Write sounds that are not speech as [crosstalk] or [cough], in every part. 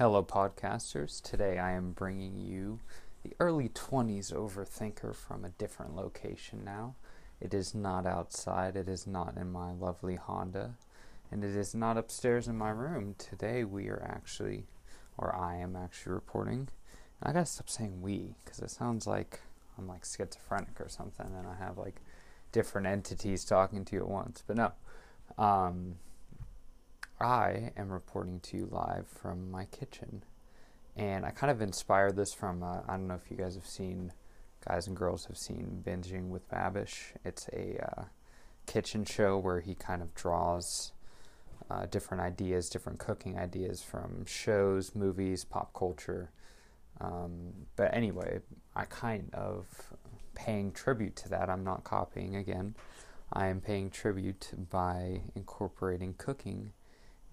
Hello, podcasters. Today I am bringing you the early 20s overthinker from a different location now. It is not outside, it is not in my lovely Honda, and it is not upstairs in my room. Today we are actually, or I am actually reporting. I gotta stop saying we, because it sounds like I'm like schizophrenic or something and I have like different entities talking to you at once. But no. Um, I am reporting to you live from my kitchen. And I kind of inspired this from, uh, I don't know if you guys have seen, guys and girls have seen Binging with Babish. It's a uh, kitchen show where he kind of draws uh, different ideas, different cooking ideas from shows, movies, pop culture. Um, but anyway, I kind of paying tribute to that. I'm not copying again. I am paying tribute by incorporating cooking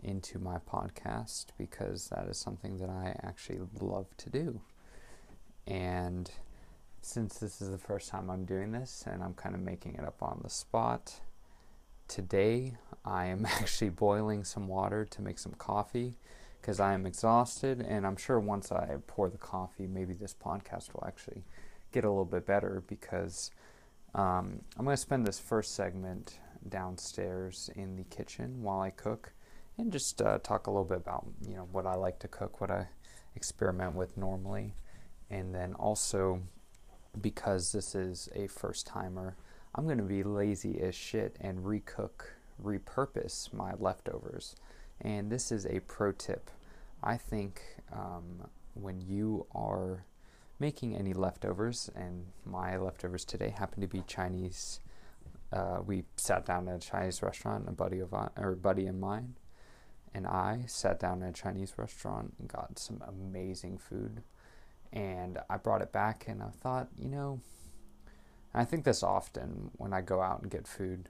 into my podcast because that is something that I actually love to do. And since this is the first time I'm doing this and I'm kind of making it up on the spot, today I am [laughs] actually boiling some water to make some coffee because I am exhausted. And I'm sure once I pour the coffee, maybe this podcast will actually get a little bit better because um, I'm going to spend this first segment downstairs in the kitchen while I cook and just uh, talk a little bit about you know what I like to cook, what I experiment with normally, and then also because this is a first timer, I'm going to be lazy as shit and recook, repurpose my leftovers. And this is a pro tip. I think um, when you are making any leftovers, and my leftovers today happen to be Chinese. Uh, we sat down at a Chinese restaurant, a buddy of or buddy of mine, and I sat down at a Chinese restaurant and got some amazing food. And I brought it back and I thought, you know, I think this often when I go out and get food.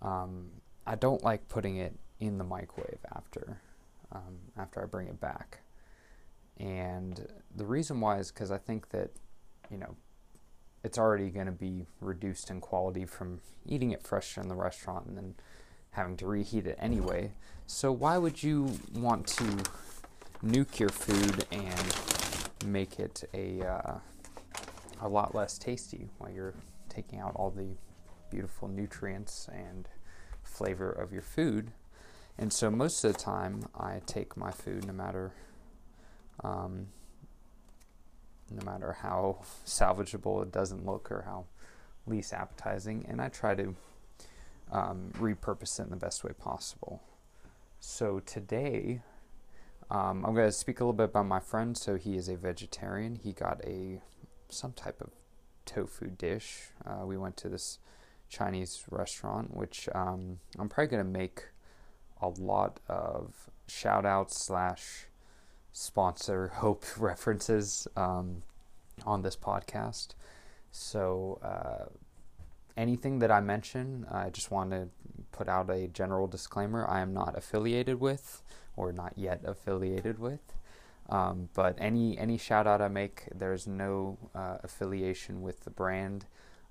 Um, I don't like putting it in the microwave after um, after I bring it back. And the reason why is because I think that, you know, it's already going to be reduced in quality from eating it fresh in the restaurant and then having to reheat it anyway. So why would you want to nuke your food and make it a uh, a lot less tasty while you're taking out all the beautiful nutrients and flavor of your food? And so most of the time, I take my food, no matter um, no matter how salvageable it doesn't look or how least appetizing, and I try to um, repurpose it in the best way possible. So today, um, I'm going to speak a little bit about my friend. So he is a vegetarian. He got a some type of tofu dish. Uh, we went to this Chinese restaurant, which um, I'm probably going to make a lot of shout outs slash sponsor [laughs] hope references um, on this podcast. So uh, anything that I mention, I just want to put out a general disclaimer. I am not affiliated with, or not yet affiliated with. Um, but any any shout out I make, there's no uh, affiliation with the brand.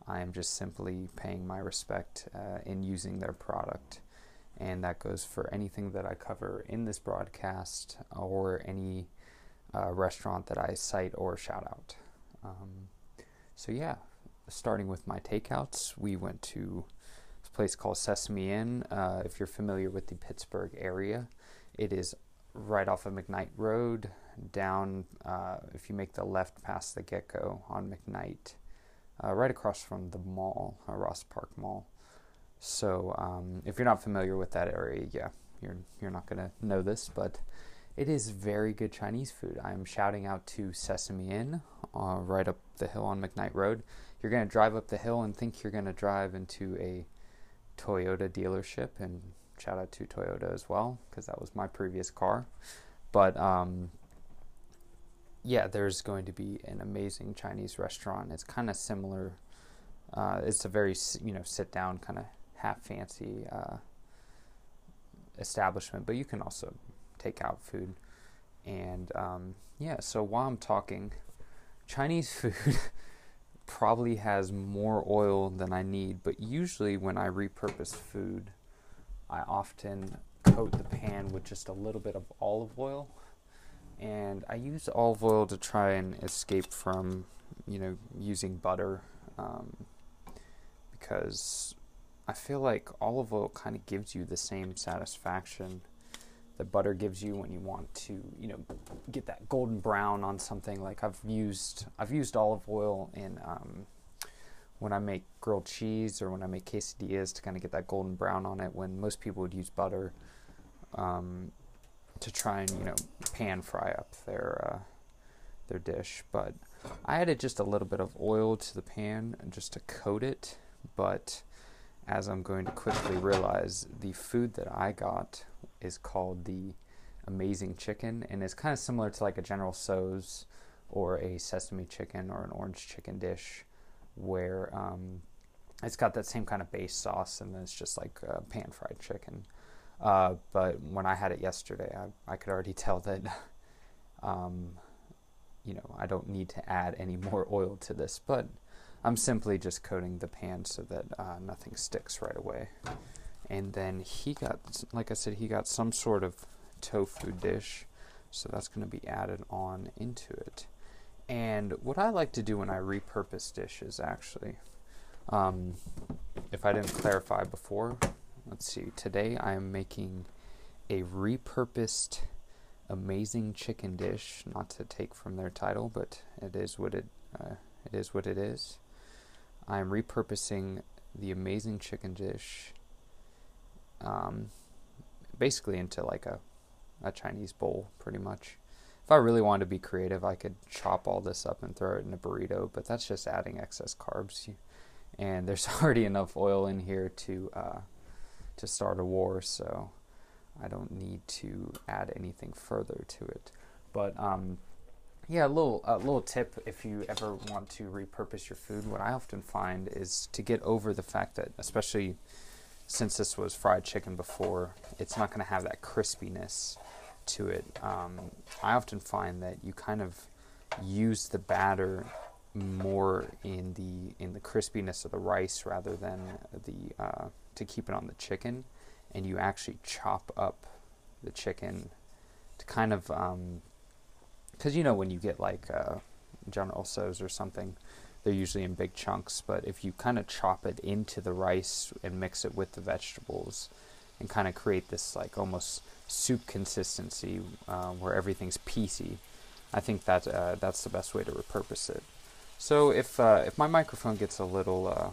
I am just simply paying my respect uh, in using their product, and that goes for anything that I cover in this broadcast or any uh, restaurant that I cite or shout out. Um, so yeah, starting with my takeouts, we went to a place called Sesame Inn. Uh, if you're familiar with the Pittsburgh area, it is right off of McKnight Road, down, uh, if you make the left past the GetGo on McKnight, uh, right across from the mall, uh, Ross Park Mall. So um, if you're not familiar with that area, yeah, you're, you're not going to know this, but it is very good Chinese food. I'm shouting out to Sesame Inn uh, right up the hill on McKnight Road you're going to drive up the hill and think you're going to drive into a Toyota dealership. And shout out to Toyota as well, because that was my previous car. But um, yeah, there's going to be an amazing Chinese restaurant. It's kind of similar. Uh, it's a very you know sit down kind of half fancy uh, establishment, but you can also take out food. And um, yeah, so while I'm talking, Chinese [laughs] food probably has more oil than I need, but usually when I repurpose food, I often coat the pan with just a little bit of olive oil. and I use olive oil to try and escape from, you know, using butter, um, because I feel like olive oil kind of gives you the same satisfaction that butter gives you when you want to, you know, get that golden brown on something. Like I've used, I've used olive oil in um, when I make grilled cheese or when I make quesadillas to kind of get that golden brown on it. When most people would use butter um, to try and you know pan fry up their uh, their dish, but I added just a little bit of oil to the pan just to coat it. But as I'm going to quickly realize, the food that I got is called the Amazing Chicken, and it's kind of similar to like a General Tso's or a sesame chicken or an orange chicken dish, where um, it's got that same kind of base sauce, and then it's just like pan fried chicken. Uh, but when I had it yesterday, I, I could already [laughs] tell that, um, you know, I don't need to add any [laughs] more oil to this, but I'm simply just coating the pan so that uh, nothing sticks right away and then he got like i said he got some sort of tofu dish. So that's going to be added on into it. And what i like to do when i repurpose dishes actually um, if i didn't clarify before let's see. Today i am making a repurposed amazing chicken dish not to take from their title but it is what it uh, it is what it is. I am repurposing the amazing chicken dish um, basically into like a, a Chinese bowl, pretty much. If I really wanted to be creative, I could chop all this up and throw it in a burrito, but that's just adding excess carbs. And there's [laughs] already enough oil in here to uh, to start a war, so I don't need to add anything further to it. But um, yeah, a little a little tip if you ever want to repurpose your food. What I often find is to get over the fact that, especially since this was fried chicken before, it's not going to have that crispiness to it. Um, I often find that you kind of use the batter more in the in the crispiness of the rice rather than the uh, to keep it on the chicken, and you actually chop up the chicken to kind of because um, you know when you get like uh, General Tso's or something, they're usually in big chunks, but if you kind of chop it into the rice and mix it with the vegetables and kind of create this like almost soup consistency uh, where everything's piecey, I think that uh, that's the best way to repurpose it. So if uh, if my microphone gets a little uh,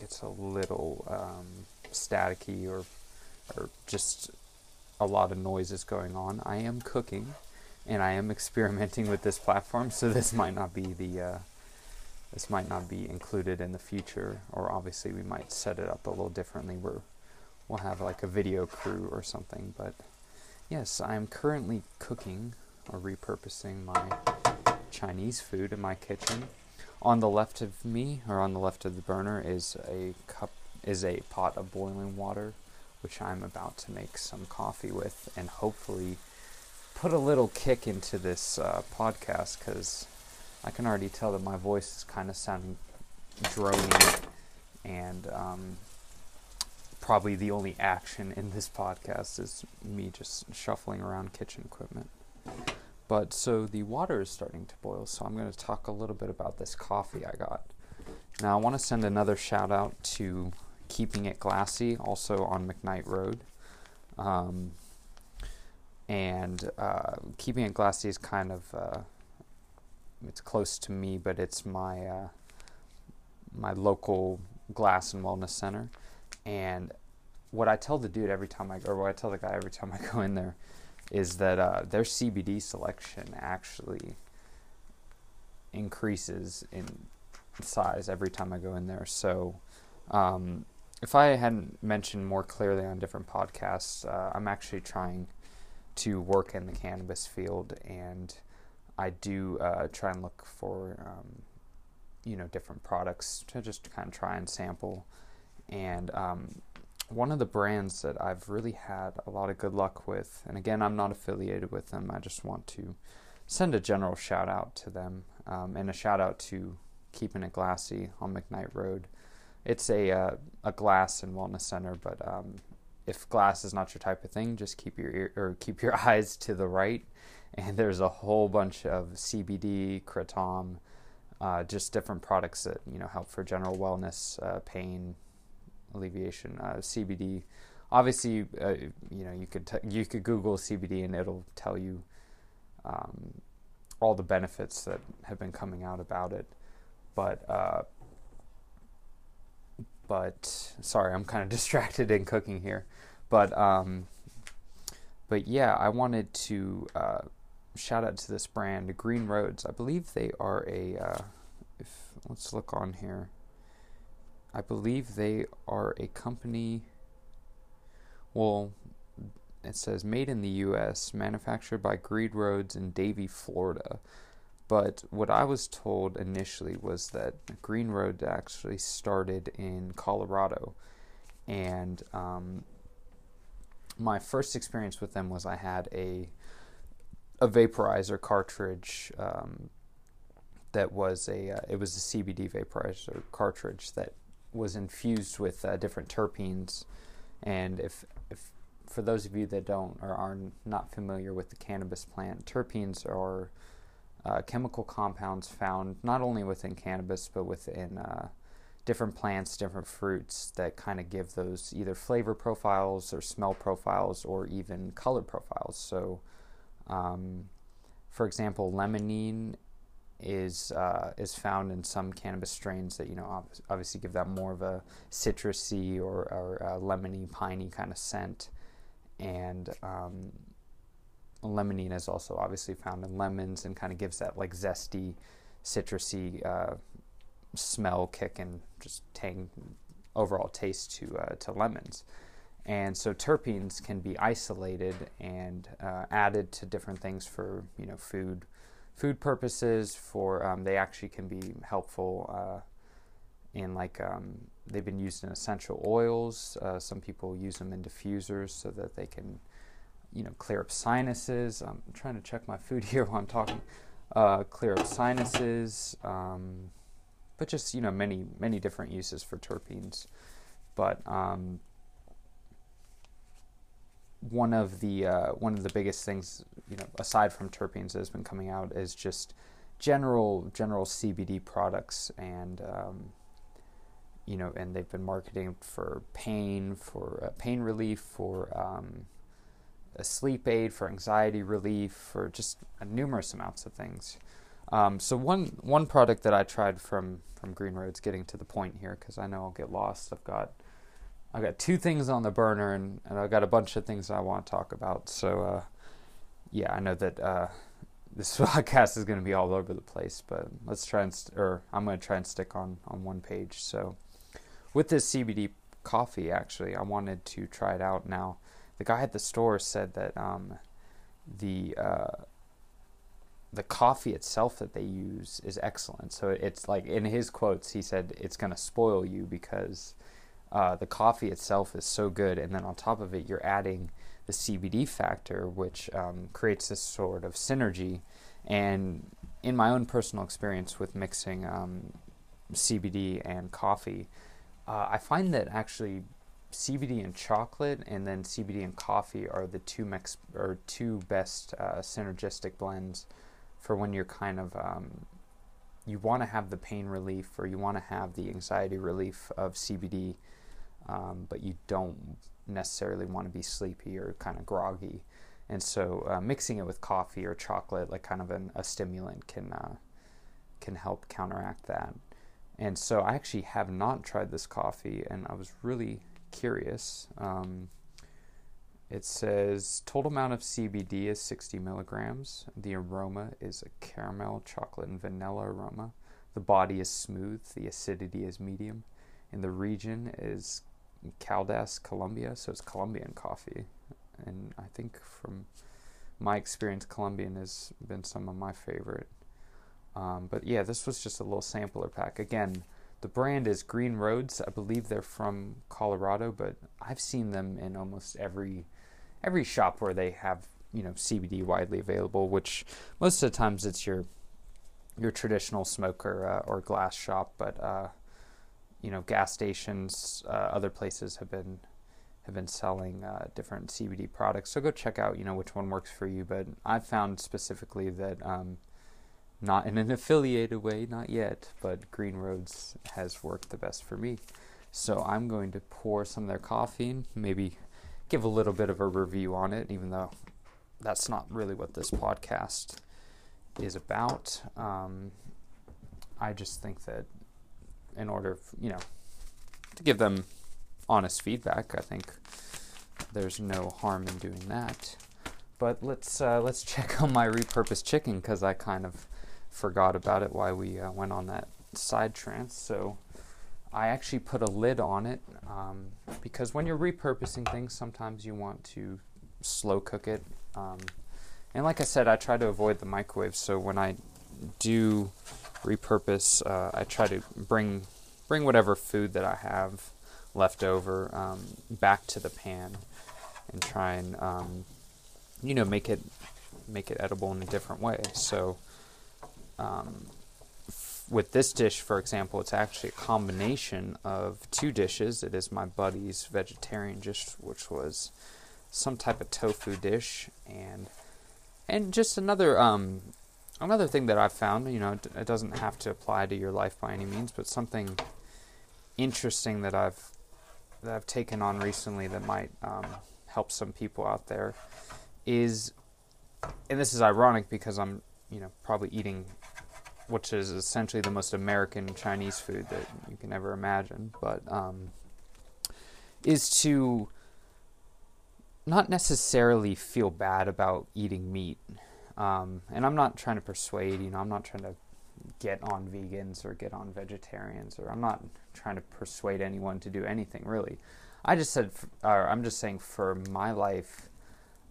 gets a little um, staticky or or just a lot of noises going on, I am cooking and I am [laughs] experimenting with this platform, so this might not be the uh, this might not be included in the future, or obviously we might set it up a little differently where we'll have like a video crew or something. But yes, I am currently cooking or repurposing my Chinese food in my kitchen. On the left of me, or on the left of the burner, is a cup, is a pot of boiling water, which I'm about to make some coffee with, and hopefully put a little kick into this uh, podcast because I can already tell that my voice is kind of sounding drony, and um, probably the only action in this podcast is me just shuffling around kitchen equipment. But so the water is starting to boil, so I'm going to talk a little bit about this coffee I got. Now, I want to send another shout out to Keeping It Glassy, also on McKnight Road. Um, and uh, Keeping It Glassy is kind of uh, it's close to me, but it's my uh, my local glass and wellness center. And what I tell the dude every time I go, or what I tell the guy every time I [laughs] go in there, is that uh, their CBD selection actually increases in size every time I go in there. So, um, if I hadn't mentioned more clearly on different podcasts, uh, I'm actually trying to work in the cannabis field and I do uh, try and look for um, you know different products to just kind of try and sample. And um, one of the brands that I've really had a lot of good luck with, and again, I'm not affiliated with them. I just want to send a general shout out to them um, and a shout out to Keeping It Glassy on McKnight Road. It's a uh, a glass and wellness center, but um, if glass is not your type of thing, just keep your ear or keep your [laughs] eyes to the right and there's a whole bunch of CBD, kratom, uh, just different products that you know help for general wellness, uh, pain alleviation. Uh, CBD, obviously, uh, you know you could t- you could Google CBD and it'll tell you um, all the benefits that have been coming out about it. But uh, but sorry, I'm kind of [laughs] distracted in cooking here. But um, but yeah, I wanted to uh, shout out to this brand, Green Roads. I believe they are a. Uh, if let's look on here. I believe they are a company. Well, it says made in the U.S., manufactured by Green Roads in Davie, Florida. But what I was told initially was that Green Road actually started in Colorado, and um, my first experience with them was I had a a vaporizer cartridge um, that was a uh, it was a CBD vaporizer cartridge that was infused with uh, different terpenes, and if if for those of you that don't or are not familiar with the cannabis plant, terpenes are uh, chemical compounds found not only within cannabis but within uh, different plants, different fruits that kind of give those either flavor profiles or smell profiles or even color profiles. So, um, for example, limonene is uh, is found in some cannabis strains that you know obviously give that more of a citrusy or, or lemony, piney kind of scent, and um, limonene is also obviously found in lemons and kind of gives that like zesty, citrusy uh, smell kick and just tang overall taste to uh, to lemons. And so terpenes can be isolated and uh, added to different things for you know food food purposes. For um, they actually can be helpful uh, in like um, they've been used in essential oils. Uh, some people use them in diffusers so that they can you know, clear up sinuses. I'm trying to check my food [laughs] here while I'm talking. Uh, clear up sinuses, um, but just you know, many many different uses for terpenes. But um, one of the uh, one of the biggest things, you know, aside from terpenes that has been coming out is just general general CBD products and um, you know, and they've been marketing for pain, for uh, pain relief, for um, a sleep aid, for anxiety relief, for just numerous amounts of things. Um, so one one product that I tried from from Green Roads, getting to the point here, because I know I'll get lost. I've got I've got two things on the burner, and, and I've got a bunch of things I want to talk about. So uh, yeah, I know that uh, [laughs] this podcast is going to be all over the place, but let's try and st- or I'm going to try and stick on on one page. So with this CBD coffee, actually, I wanted to try it out now the guy at the store said that um, the uh, the coffee itself that they use is excellent. So it's like in his quotes, he said it's going to spoil you because uh, the coffee itself is so good, and then on top of it, you're adding the CBD factor, which um, creates this sort of synergy. And in my own personal experience with mixing um, CBD and coffee, uh, I find that actually CBD and chocolate, and then CBD and coffee are the two mix or two best uh, synergistic blends for when you're kind of um, you want to have the pain relief or you want to have the anxiety relief of CBD, um, but you don't necessarily want to be sleepy or kind of groggy. And so, uh, mixing it with coffee or chocolate, like kind of an, a stimulant, can uh, can help counteract that. And so, I actually have not tried this coffee, and I was really curious. Um, it says total amount of CBD is 60 milligrams. The aroma is a caramel, chocolate, and vanilla aroma. The body is smooth. The acidity is medium. And the region is Caldas, Colombia. So it's Colombian coffee. And I think from my experience, Colombian has been some of my favorite. Um, but yeah, this was just a little sampler pack. Again, the brand is Green Roads. I believe they're from Colorado, but I've seen them in almost every every shop where they have you know CBD widely available. Which most of the times it's your your traditional smoker uh, or glass shop, but uh, you know gas stations, uh, other places have been have been selling uh, different CBD products. So go check out, you know, which one works for you. But I've found specifically that, um, not in an [laughs] affiliated way, not yet, but Green Roads has worked the best for me. So I'm going to pour some of their coffee and maybe give a little bit of a review on it, even though that's not really what this podcast is about. Um, I just think that in order, you know, to give them honest feedback, I think there's no harm in doing that. But let's uh, let's [laughs] check on my repurposed chicken because I kind of forgot about it while we uh, went on that side trance. So I actually put a lid on it um, because when you're repurposing things, sometimes you want to slow cook it. Um, and like I said, I try to avoid the microwave. So when I do repurpose, uh, I try to bring bring whatever food that I have left over um, back to the pan and try and um, you know make it make it edible in a different way. So um, f- with this dish, for example, it's actually a combination of two dishes. It is my buddy's vegetarian dish, which was some type of tofu dish, and and just another um, another thing that I've found. You know, it, doesn't have to apply to your life by any means, but something interesting that I've that I've taken on recently that might um, help some people out there is, and this is ironic because I'm you know probably eating, which is essentially the most American Chinese food that you can ever imagine, but um, is to not necessarily feel bad about eating meat. Um, and I'm not trying to persuade, you know, I'm not trying to get on vegans or get on vegetarians, or I'm not trying to persuade anyone to do anything really. I just said, or I'm just saying, for my life,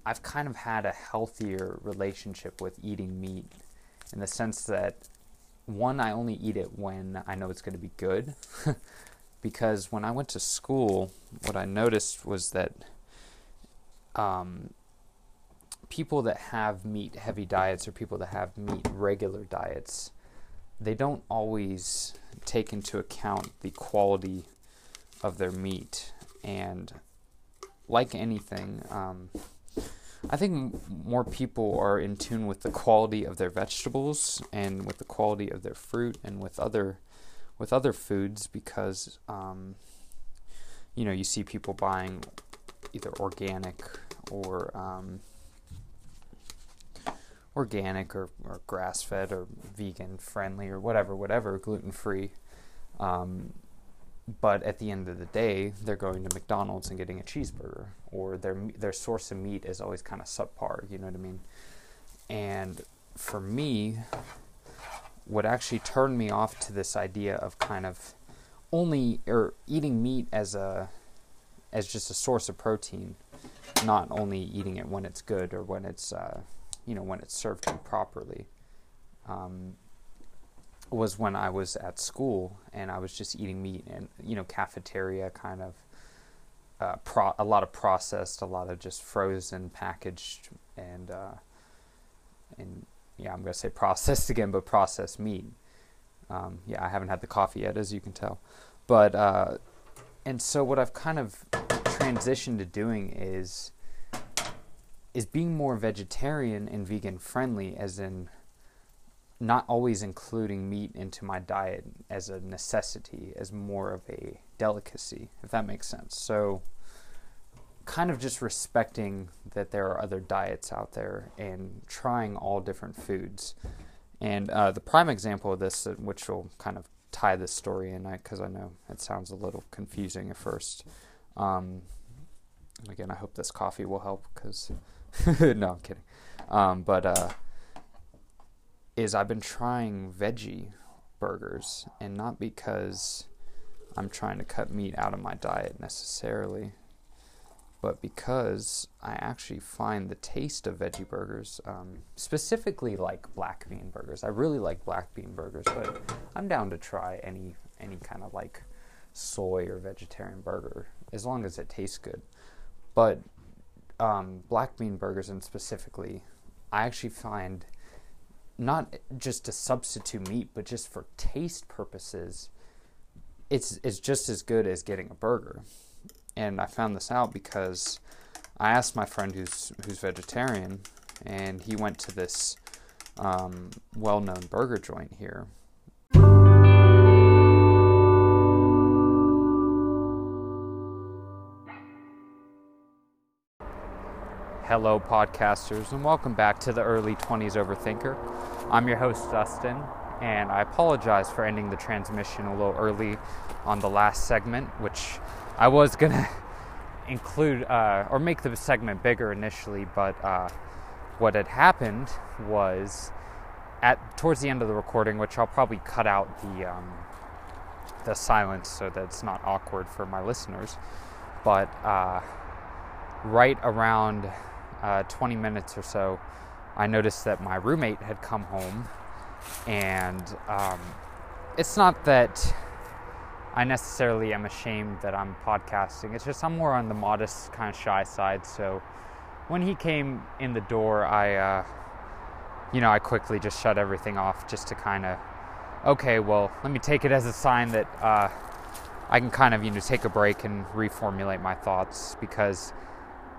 I've kind of had a healthier relationship with eating meat in the sense that one, I only eat it when I know it's going to be good. [laughs] because when I went to school, what I noticed was that um, people that have meat heavy diets or people that have meat regular diets, they don't always take into account the quality of their meat. And like anything, um, I think more people are in tune with the quality of their vegetables and with the quality of their fruit and with other with other foods because um, you know you see people buying either organic or um, organic or, or grass fed or vegan friendly or whatever, whatever, gluten free. Um, but at the end of the day, they're going to McDonald's and getting a cheeseburger, or their their source of meat is always kind of subpar. You know what I mean? And for me, what actually turned me off to this idea of kind of only or eating meat as a as just a source of protein, not only eating it when it's good or when it's uh, you know when it's served properly. Um, was when I was at school and I was just eating meat and you know cafeteria kind of uh, pro- a lot of processed, a lot of just frozen, packaged, and uh, and yeah, I'm gonna say processed [laughs] again, but processed meat. Um, yeah, I haven't had the coffee yet, as you can tell, but uh, and so what I've kind of transitioned to doing is is being more vegetarian and vegan friendly, as in not always including meat into my diet as a necessity, as more of a delicacy, if that makes sense. So, kind of just respecting that there are other diets out there and trying all different foods. And uh, the prime example of this, uh, which will kind of tie this story in, because I, I, know it sounds a little confusing at first. Um, again, I hope this coffee will help because [laughs] no, I'm kidding. Um, but uh, is I've been trying veggie burgers, and not because I'm trying to cut meat out of my diet necessarily, but because I actually find the taste of veggie burgers, um, specifically like black bean burgers. I really like black bean burgers, but I'm down to try any any kind of like soy or vegetarian burger as long as it tastes good. But um, black bean burgers, and specifically, I actually find not just to substitute meat, but just for taste purposes, it's it's just as good as getting a burger. and I found this out because I asked my friend who's who's vegetarian, and he went to this um, well-known burger joint here. Hello, podcasters, and welcome back to the Early 20s Overthinker. I'm your host, Dustin, and I apologize for ending the transmission a little early on the last segment, which I was [laughs] gonna include uh, or make the segment bigger initially, but uh, what had happened was at towards the end of the recording, which I'll probably cut out the um, the silence so that it's not awkward for my listeners, but uh, right around uh, 20 minutes or so, I noticed that my roommate had come home, and um, it's not that I necessarily am ashamed that I'm podcasting. It's just I'm more on the modest, kind of shy side. So when he came in the door, I, uh, you know, I quickly just shut everything off just to kind of, okay, well, let me take it as a sign that uh, I can kind of, you know, take a break and reformulate my thoughts because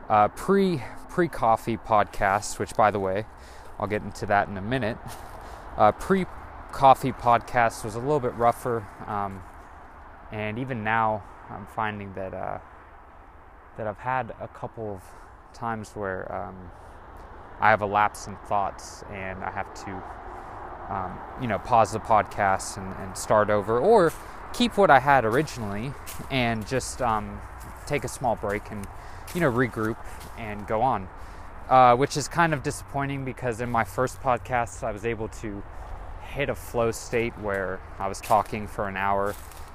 uh, pre pre coffee podcast, which by the way, I'll get into that in a minute. Uh, pre coffee podcast was a little bit rougher. Um, and even now, I'm finding that uh, that I've had a couple of times where um, I have a lapse in thoughts, and I have to, um, you know, pause the podcast and, and, start over, or keep what I had originally and just um, take a small break and, you know, regroup and go on. Uh, which is kind of disappointing because in my first podcast, I was able to hit a flow state where I was talking for an hour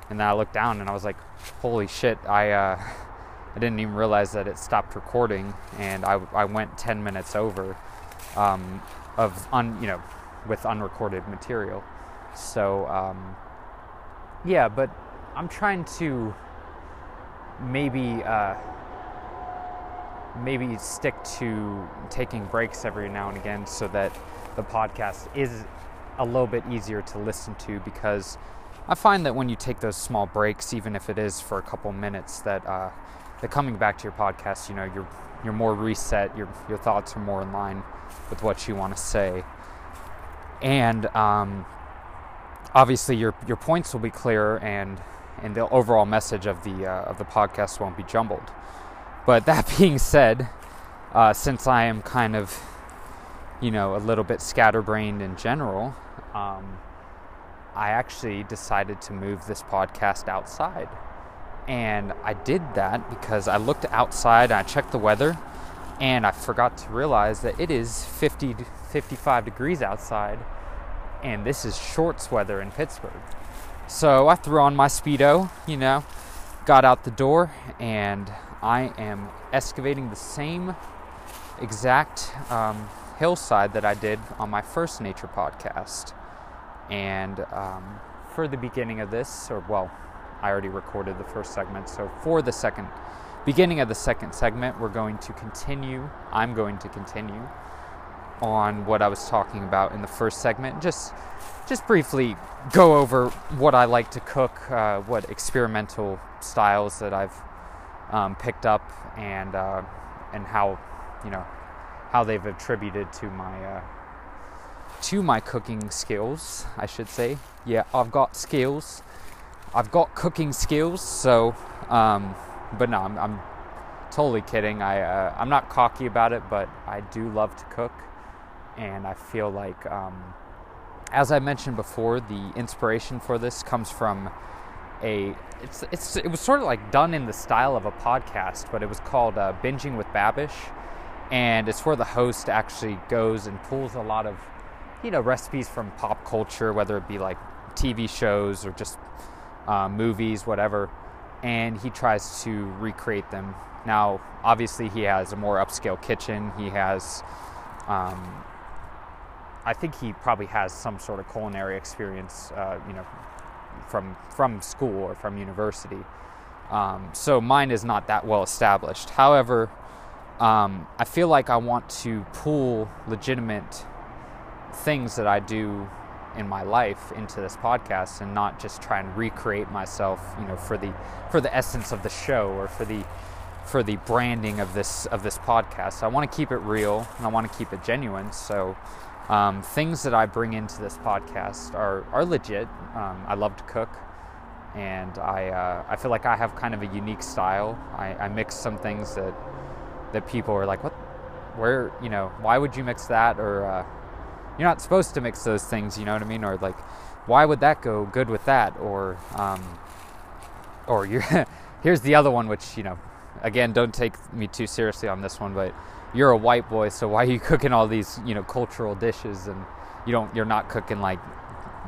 and then I looked down and I was like, holy shit, I, uh, [laughs] I didn't even realize that it stopped recording and I, I went 10 minutes over um, of, un, you know, with unrecorded material. So, um, yeah, but I'm trying to maybe, uh, maybe stick to taking breaks every now and again so that the podcast is a little bit easier to listen to because I find that when you take those small breaks, even if it is for a couple minutes, that uh, that coming back to your podcast, you know, you're you're more reset. Your your thoughts are more in line with what you want to say, and um, obviously your your points will be clearer, and and the overall message of the uh, of the podcast won't be jumbled. But that [laughs] being said, uh, since I am kind of you know a little bit scatterbrained in general. Um, I actually decided to move this podcast outside. And I did that because I looked outside, and I checked the weather, and I forgot to realize that it is 50 to 55 degrees outside, and this is shorts weather in Pittsburgh. So I threw on my Speedo, you know, got out the door, and I am excavating the same exact um, hillside that I did on my first nature podcast. And um, for the beginning of this, or well, I already recorded the first segment, so for the second beginning of the second segment, we're going to continue. I'm going to continue on what I was talking about in the first segment. Just, just briefly go over what I like to cook, uh, what experimental styles that I've um, picked up, and uh, and how, you know, how they've attributed to my uh, to my cooking skills, I should say. Yeah, I've got skills. I've got cooking skills. So, um, but no, I'm, I'm, totally kidding. I uh, I'm not cocky about it, but I do love to cook, and I feel like, um, as I mentioned before, the inspiration for this comes from a. It's it's it was sort of like done in the style of a podcast, but it was called uh, Binging with Babish, and it's where the host actually goes and pulls a lot of you know recipes from pop culture, whether it be like TV shows or just uh, movies, whatever, and he tries to recreate them. Now, obviously, he has a more upscale kitchen. He has, um, I think, he probably has some sort of culinary experience, uh, you know, from from school or from university. Um, so mine is not that well established. However, um, I feel like I want to pull legitimate things that I do in my life into this podcast and not just try and recreate myself, you know, for the for the essence of the show or for the for the branding of this of this podcast. I want to keep it real and I want to keep it genuine. So um, things that I bring into this podcast are are legit. Um, I love to cook, and I uh, I feel like I have kind of a unique style. I, I mix some things that that people are like, what, where, you know, why would you mix that or uh, you're not supposed to mix those things, you know what I mean? Or like, why would that go good with that? Or, um, or you're, [laughs] here's the other one, which, you know, again, don't take me too seriously on this one, but you're a white boy, so why are you [laughs] cooking all these, you know, cultural dishes and you don't, you're not cooking like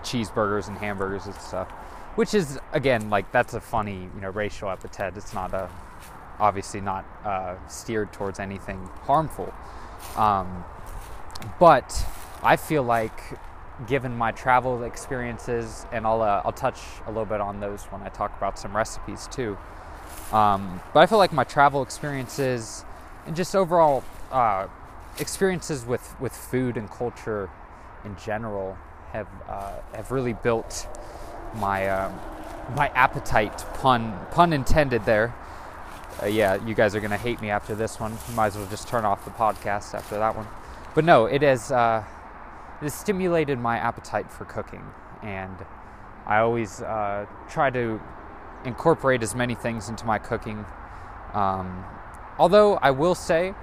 cheeseburgers and hamburgers and stuff, which is, again, like, that's a funny, you know, racial epithet. It's not a, obviously not uh, steered towards anything harmful. Um, but I feel like, given my travel experiences, and I'll uh, I'll touch a little bit on those when I talk about some recipes too. Um, but I feel like my travel experiences and just overall uh, experiences with, with food and culture in general have uh, have really built my um, my appetite pun pun intended there. Uh, yeah, you guys are gonna hate me after this one. You might as well just turn off the podcast after that one. But no, it has uh, it has stimulated my appetite for cooking, and I always uh, try to incorporate as many things into my cooking. Um, although I will say,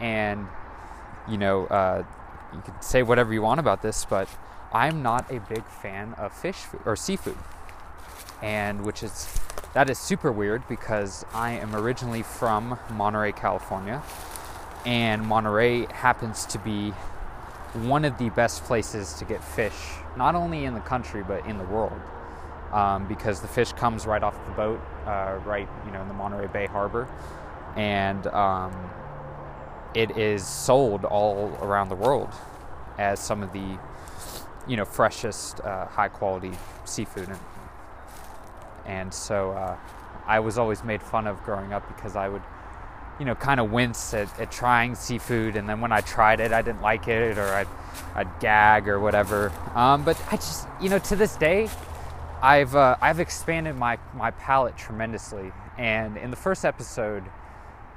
and you know, uh, you can say whatever you want about this, but I'm not a big fan of fish food, or seafood, and which is that is super weird because I am originally from Monterey, California, and Monterey happens to be one of the best places to get fish, not only in the country but in the world, um, because the fish comes right off the boat, uh, right you know in the Monterey Bay Harbor, and um, it is sold all around the world as some of the you know freshest, uh, high quality seafood. And, and so uh, I was always made fun of growing up because I would you know, kind of wince at, at, trying seafood, and then when I tried it, I didn't like it, or I'd, I'd gag or whatever. Um, but I just, you know, to this day, I've uh, I've expanded my my palate tremendously. And in the first episode,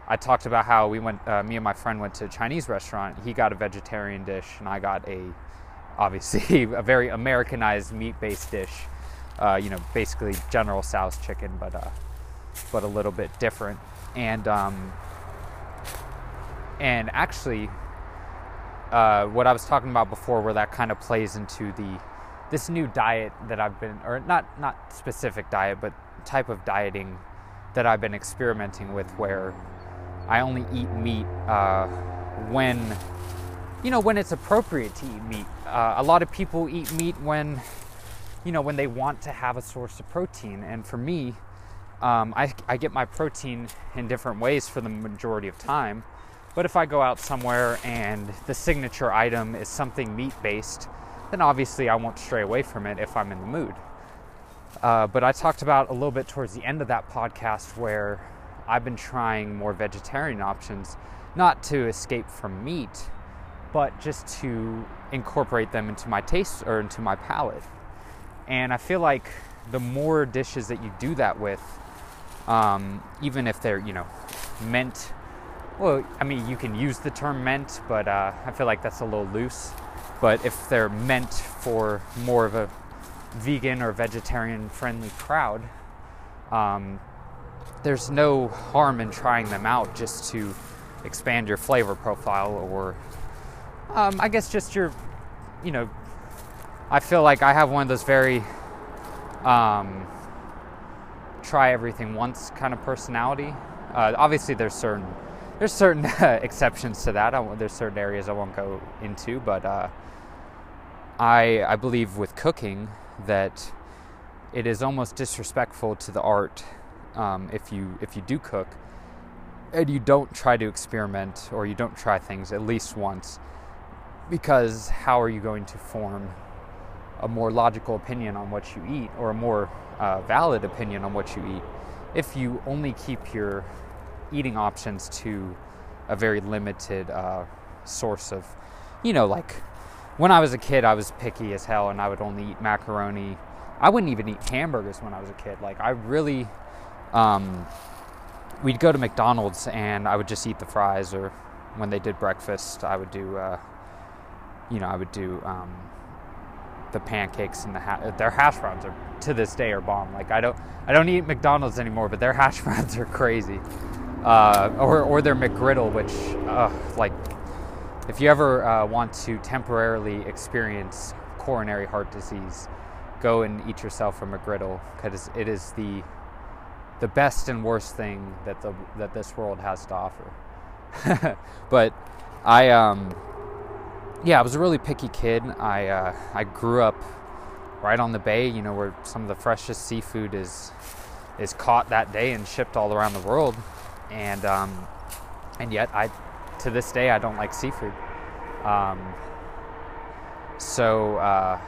I talked about how we went, uh, me and my friend went to a Chinese restaurant. He got a vegetarian dish, and I got a, obviously, [laughs] a very Americanized meat-based dish. Uh, you know, basically General Tso's chicken, but uh, but a little bit different. And um, and actually, uh, what I was talking about before, where that kind of plays into the this new diet that I've been, or not not specific diet, but type of dieting that I've been experimenting with, where I only eat meat uh, when you know when it's appropriate to eat meat. Uh, a lot of people eat meat when you know when they want to have a source of protein, and for me, um, I, I get my protein in different ways for the majority of time. But if I go out somewhere and the signature item is something meat based, then obviously I won't stray away from it if I'm in the mood. Uh, but I talked about a little bit towards the end of that podcast where I've been trying more vegetarian options, not to escape from meat, but just to incorporate them into my taste or into my palate. And I feel like the more dishes that you do that with, um, even if they're, you know, meant well, I mean, you can use the term meant, but uh, I feel like that's a little loose. But if they're meant for more of a vegan or vegetarian friendly crowd, um, there's no harm in trying them out just to expand your flavor profile or um, I guess just your, you know, I feel like I have one of those very um, try everything once kind of personality. Uh, obviously, there's certain there's certain [laughs] exceptions to that. there's certain areas I won't go into, but uh, I I believe with cooking that it is almost disrespectful to the art um, if you if you do cook and you don't try to experiment or you don't try things at least once because how are you going to form a more logical opinion on what you eat or a more uh, valid opinion on what you eat if you only keep your eating options to a very limited uh, source of, you know, like when I was a kid, I was picky as hell, and I would only eat macaroni. I wouldn't even eat hamburgers when I was a kid. Like I really, um, we'd go to McDonald's and I would just eat the fries, or when they did breakfast, I would do, uh, you know, I would do um, the pancakes and the ha- their hash browns are to this day are bomb. Like I don't, I don't eat McDonald's anymore, but their hash [laughs] browns are crazy. Uh, or or their McGriddle, which, uh, like, if you ever uh, want to temporarily experience coronary heart disease, go and eat yourself a McGriddle because it is the the best and worst thing that the that this world has to offer. [laughs] but I um yeah, I was a really picky kid. I uh, I grew up right on the bay, you know, where some of the freshest seafood is is caught that day and shipped all around the world. And um, and yet I to this day I don't like seafood. Um, so uh,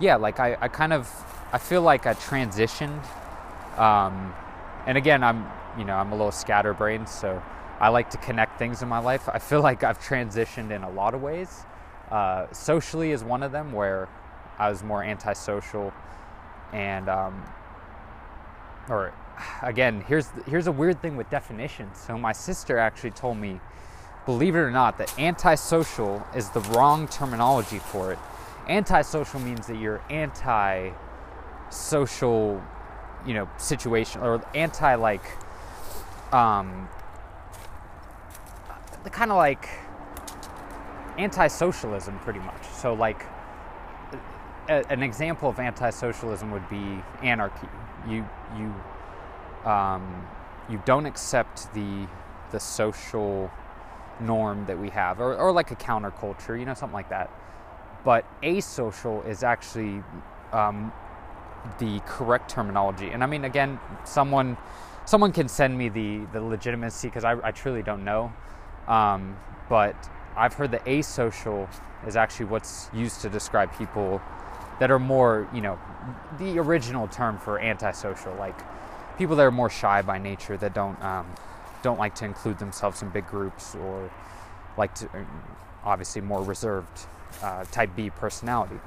yeah, like I, I kind of I feel like I transitioned. Um, and again, I'm you know I'm a little scatterbrained, so I like to connect things in my life. I feel [laughs] like I've transitioned in a lot of ways. Uh, socially is one of them where I was more antisocial, and um, or [sighs] again, here's here's a weird thing with definitions. So my sister actually told me, believe it or not, that antisocial is the wrong terminology for it antisocial means that you're anti social you know situation or anti like um the kind of like anti-socialism pretty much. So like a, an example of anti-socialism would be anarchy. You you um, you don't accept the the social norm that we have or, or like a counterculture you know something like that. But asocial is actually um, the correct terminology. And I mean, again, someone someone can send me the the legitimacy because I, I, truly don't know. Um, but I've heard that asocial is actually what's used to describe people that are more, you know, the original term for antisocial, like people that are more shy by nature that don't um, don't like to include themselves in big groups or like to obviously more reserved uh, type B personality.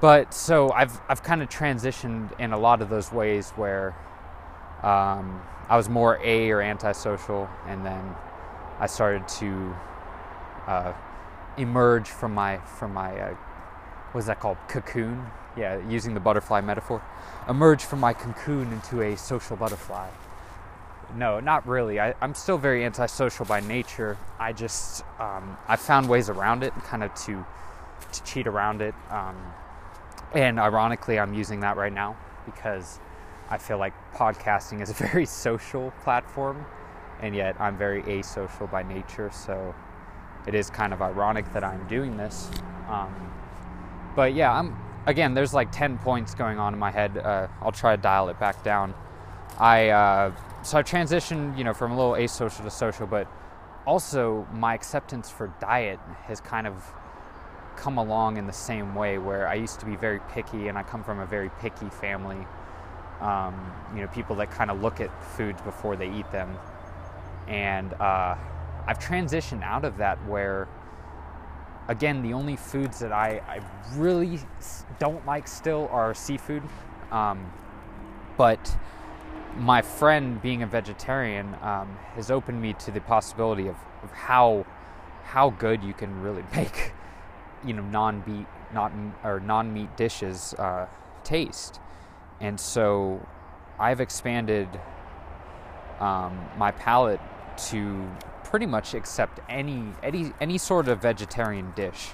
But so I've I've kind of transitioned in a lot of those ways where um, I was more A or antisocial, and then I started to uh, emerge from my from my uh, what is that called cocoon? Yeah, using the butterfly metaphor, emerge from my cocoon into a social butterfly no, not really. I, am still very antisocial by nature. I just um, I found ways around it, kind of to to cheat around it. Um, and ironically, I'm using that right now because I feel like podcasting is a [laughs] very social platform, and yet I'm very asocial by nature. So it is kind of ironic that I'm doing this. Um, but yeah, I'm again. There's like ten points going on in my head. Uh, I'll try to dial it back down. I uh, so I transitioned, you know, from a little asocial to social, but also my acceptance for diet has kind of come along in the same way where I used to be very picky and I come from a very picky family. Um, you know, people that kind of look at foods before they eat them. And uh, I've transitioned out of that where, again, the only foods that I, I really don't like still are seafood. Um, but my friend being a vegetarian um, has opened me to the possibility of, of, how how good you can really [laughs] make you know non-meat not or non-meat dishes uh, taste and so I've expanded um, my palate to pretty much accept any any any sort of vegetarian dish.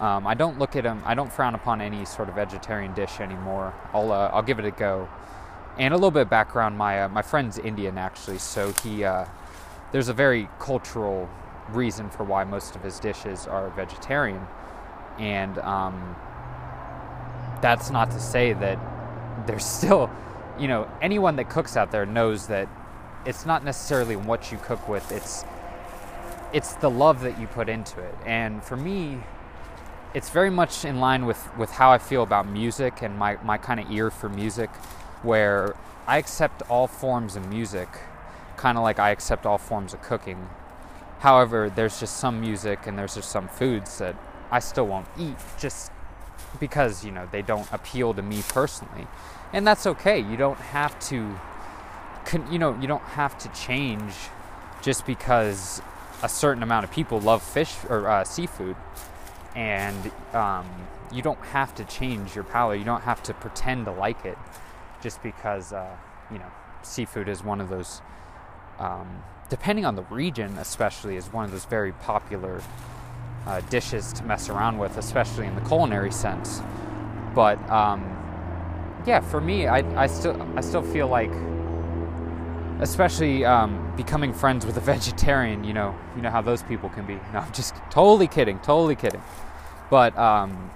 Um, I don't look at them. I don't frown upon any sort of vegetarian dish anymore. I'll uh, I'll give it a go and a little bit of background. My uh, my friend's Indian actually, so he uh, there's a very cultural reason for why most of his dishes are vegetarian, and um, that's not to say that there's still, you know, anyone that cooks out there knows that it's not necessarily what you cook with. It's it's the love that you put into it, and for me. It's very much in line with, with how I feel about music and my, my kind of ear for music where I accept all forms of music, kind of like I accept all forms of cooking. However, there's just some music and there's just some foods that I still won't eat just because, you know, they don't appeal to me personally. And that's okay. You don't have to you know, you don't have to change just because a certain amount of people love fish or uh, seafood, and um, you don't have to change your palate. You don't have to pretend to like it just because uh, you know seafood is one of those. Um, depending on the region, especially, is one of those very popular uh, dishes to mess around with, especially in the culinary sense. But um, yeah, for me, I, I still I still feel like especially um, becoming friends with a [laughs] vegetarian. You know, you know how those people can be. No, I'm just totally kidding, totally kidding. But um,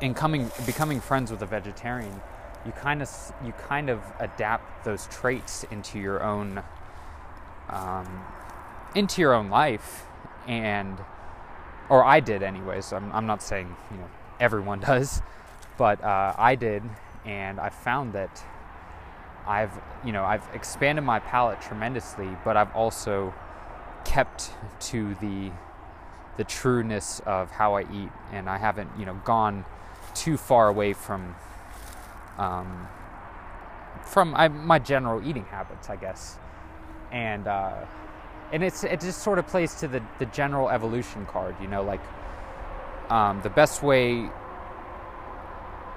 in coming, becoming friends with a vegetarian, you kind of you kind of adapt those traits into your own um, into your own life, and or I did anyways. I'm I'm not saying you know everyone [laughs] does, but uh, I did, and I found that I've you know I've expanded my palate tremendously, but I've also kept to the the trueness of how I eat, and I haven't you know gone too far away from um, from I, my general eating habits, I guess, and uh, and it's it just sort of plays to the the general evolution card, you know, like um, the best way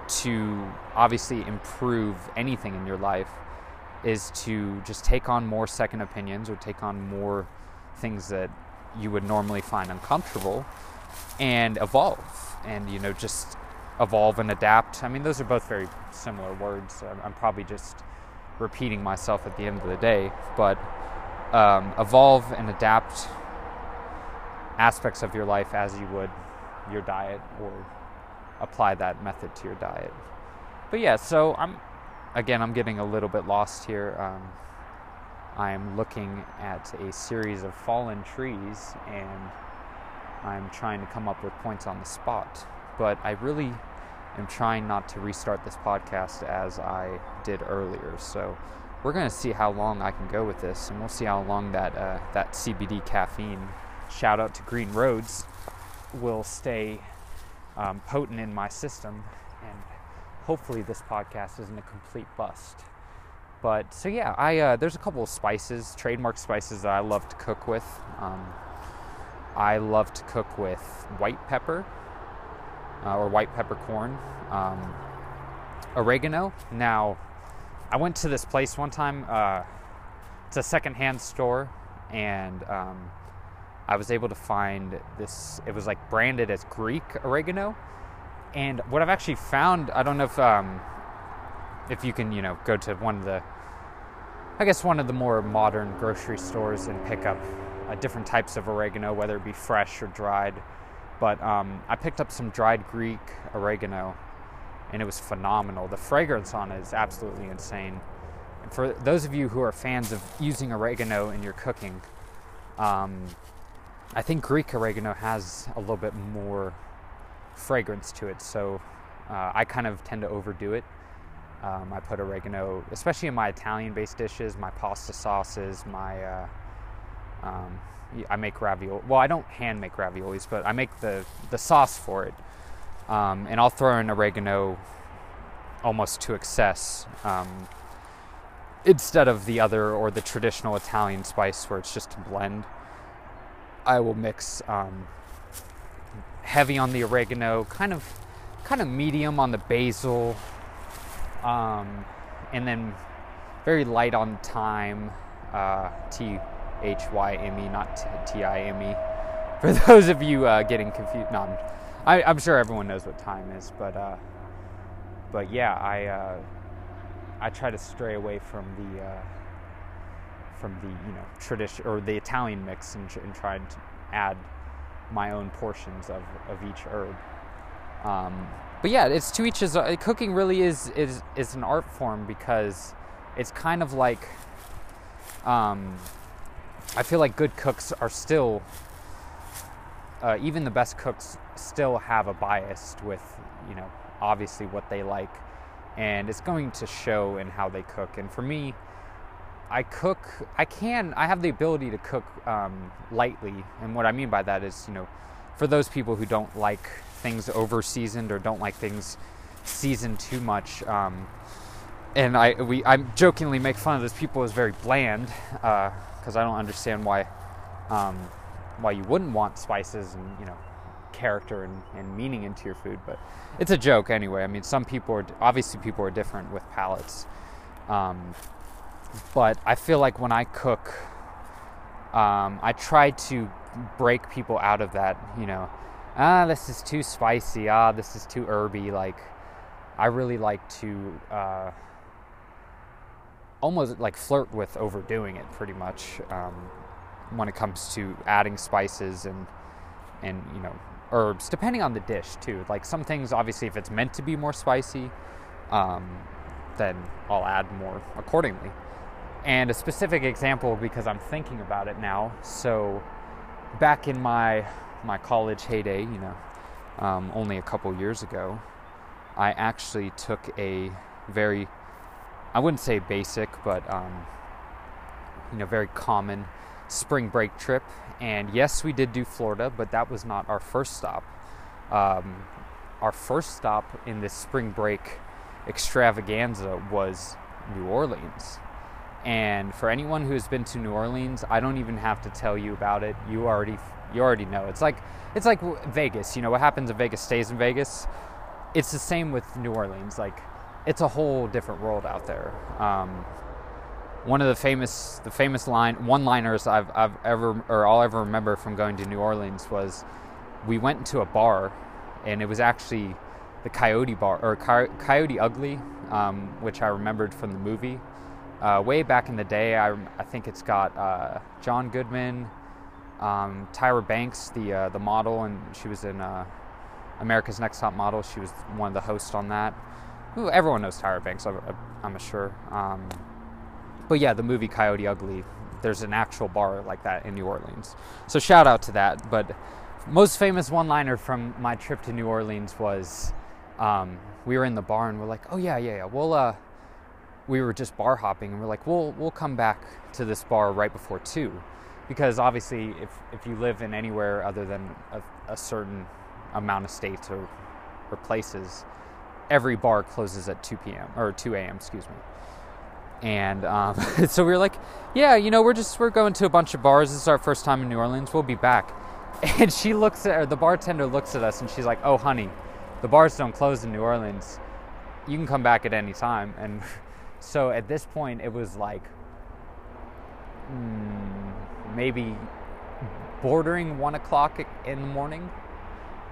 to obviously improve anything in your life is to just take on more second opinions or take on more things that you would normally find uncomfortable and evolve and you know just evolve and adapt. I mean those are both very similar words. I'm probably just repeating myself at the end of the day but um, evolve and adapt aspects of your life as you would your diet or apply that method to your diet. But yeah, so I'm again I'm getting a little bit lost here. Um, I am looking at a series of fallen trees and I'm trying to come up with points on the spot. But I really am trying not to restart this podcast as I did earlier. So we're going to see how long I can go with this, and we'll see how long that uh, that CBD caffeine. Shout out to Green Roads will stay um, potent in my system, and hopefully this podcast isn't a complete bust. But so yeah, I uh, there's a couple of spices, trademark spices that I love to cook with. Um, I love to cook with white pepper uh, or white peppercorn, um, oregano. Now, I went to this place one time. Uh, it's a secondhand store, and um, I was able to find this. It was like branded as Greek oregano, and what I've actually found, I don't know if um, if you can, you know, go to one of the, I guess one of the more modern grocery stores and pick up uh, different types of oregano, whether it be fresh or dried. But um, I picked up some dried Greek oregano, and it was phenomenal. The fragrance on it is absolutely insane. And for those of you who are fans of using oregano in your cooking, um, I think Greek oregano has a little bit more fragrance to it, so uh, I kind of tend to overdo it. Um, I put oregano, especially in my Italian-based dishes, my pasta sauces, my uh, um, I make ravioli. Well, I don't hand make raviolis, but I make the the sauce for it, um, and I'll throw in oregano almost to excess um, instead of the other or the traditional Italian spice where it's just a blend. I will mix um, heavy on the oregano, kind of kind of medium on the basil, um, and then very light on thyme, uh, T H Y M E, not T I M E. For [laughs] those of you uh, getting confused, no, I'm, I, am sure everyone knows what time is, but uh, but yeah, I uh, I try to stray away from the uh, from the you know tradition or the Italian mix and, and tried to add my own portions of, of each herb. Um, but yeah, it's to each his. Cooking really is is is an art form because it's kind of like. Um, I feel like good cooks are still. Uh, even the best cooks still have a bias with, you know, obviously what they like, and it's going to show in how they cook. And for me, I cook. I can. I have the ability to cook um, lightly, and what I mean by that is, you know, for those people who don't like things over seasoned or don't like things seasoned too much. Um, and I we I jokingly make fun of those people as very bland because uh, I don't understand why um, why you wouldn't want spices and you know character and, and meaning into your food, but it's a joke anyway. I mean, some people are obviously people are different with palates, um, but I feel like when I cook, um, I try to break people out of that. You know, ah, this is too spicy. Ah, this is too herby. Like, I really like to. Uh, almost like flirt with overdoing it pretty much um, when it comes to adding spices and and you know herbs, depending on the dish too. Like some things, obviously, if it's meant to be more spicy, um, then I'll add more accordingly. And a specific example, because I'm thinking about it now. So, back in my my college heyday, you know, um, only a couple years ago, I actually took a very, I wouldn't say basic, but um, you know, very common spring break trip. And yes, we did do Florida, but that was not our first stop. Um, our first stop in this spring break extravaganza was New Orleans. And for anyone who has been to New Orleans, I don't even have to tell you about it. You already you already know. It's like it's like Vegas. You know what happens in Vegas stays in Vegas. It's the same with New Orleans. Like it's a whole different world out there. Um, one of the famous the famous line one liners I've, I've ever or I'll ever remember from going to New Orleans was we went into a bar and it was actually the Coyote Bar or Coyote Ugly, um, which I remembered from the movie. Uh, way back in the day, I, I think it's got uh, John Goodman, um, Tyra Banks, the uh, the model, and she was in uh, America's Next Top Model. She was one of the hosts on that. Ooh, everyone knows Tyra Banks, I, am sure. Um, but yeah, the movie Coyote Ugly, there's an actual bar like that in New Orleans. So shout out to that. But most famous one-liner from my trip to New Orleans was um, we were in the bar and we're like, oh yeah, yeah, yeah. We'll uh, we were just bar hopping and we're like, we'll we'll come back to this bar right before two, because obviously if if you live in anywhere other than a, a certain amount of states or or places, every bar closes at 2 p.m. or 2 a.m. Excuse me and um, [laughs] so we were like, yeah, you know, we're just we're going to a bunch of bars. This is our first time in New Orleans. We'll be back. [laughs] And she looks at, or the bartender looks at us, and she's like, oh, honey, the bars don't close in New Orleans. You can come back at any time. And [laughs] so at this point, it was like mm, maybe bordering one o'clock in the morning.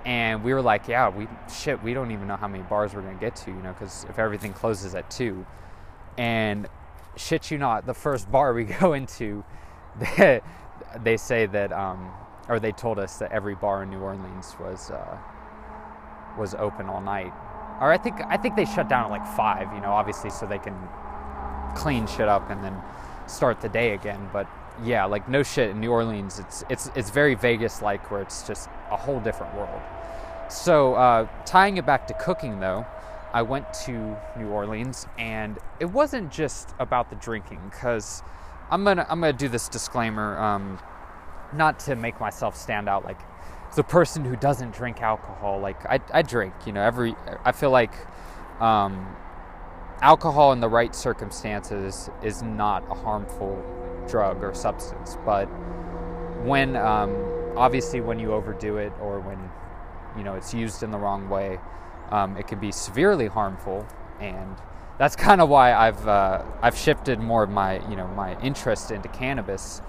And we were like, yeah, we shit, we don't even know how many bars we're gonna get to, you know, because if everything closes at two, and shit you not, the first bar we [laughs] go into, they, they say that, um, or they told us that every bar in New Orleans was uh, was open all night. Or I think I think they shut down at like five, you know, obviously so they can clean shit up and then start the day again. But yeah, like no shit in New Orleans, it's it's it's very Vegas like where it's just a whole different world. So uh, tying it back to cooking though, I went to New Orleans, and it wasn't just about the drinking. Because I'm gonna I'm gonna do this disclaimer, um, not to make myself stand out like the person who doesn't drink alcohol. Like I, I drink, you know. Every I feel like um, alcohol in the right circumstances is not a harmful drug or substance, but when um, obviously when you overdo it or when you know it's used in the wrong way um, it can be severely harmful, and that's [laughs] kind of why I've uh, I've shifted more of my you know my interest into cannabis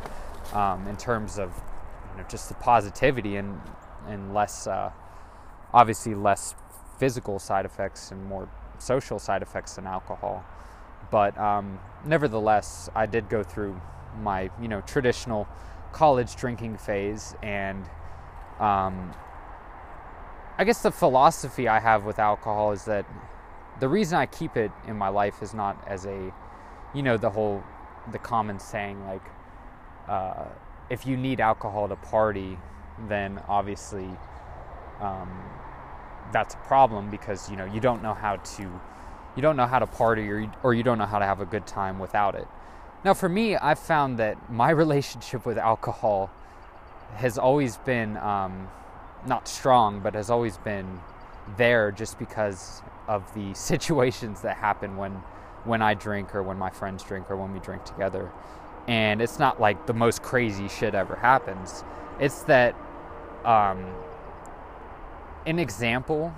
um, in terms of you know, just the positivity and and less uh, obviously less physical side effects and more social side effects than alcohol. But um, nevertheless, I did go through my you know traditional college drinking phase and um, I guess the philosophy I have with alcohol is that the reason I keep it in my life is not as a, you know, the whole, the common saying like, uh, if you need alcohol to party, then obviously um, that's a problem because you know you don't know how to, you don't know how to party or you, or you don't know how to have a good time without it. Now, for me, I've found that my [laughs] relationship with alcohol has always been um, not strong, but has always been there just because of the [laughs] situations that happen when when I drink or when my friends drink or when we drink together. And it's not like the most crazy shit ever happens. It's that um, an example.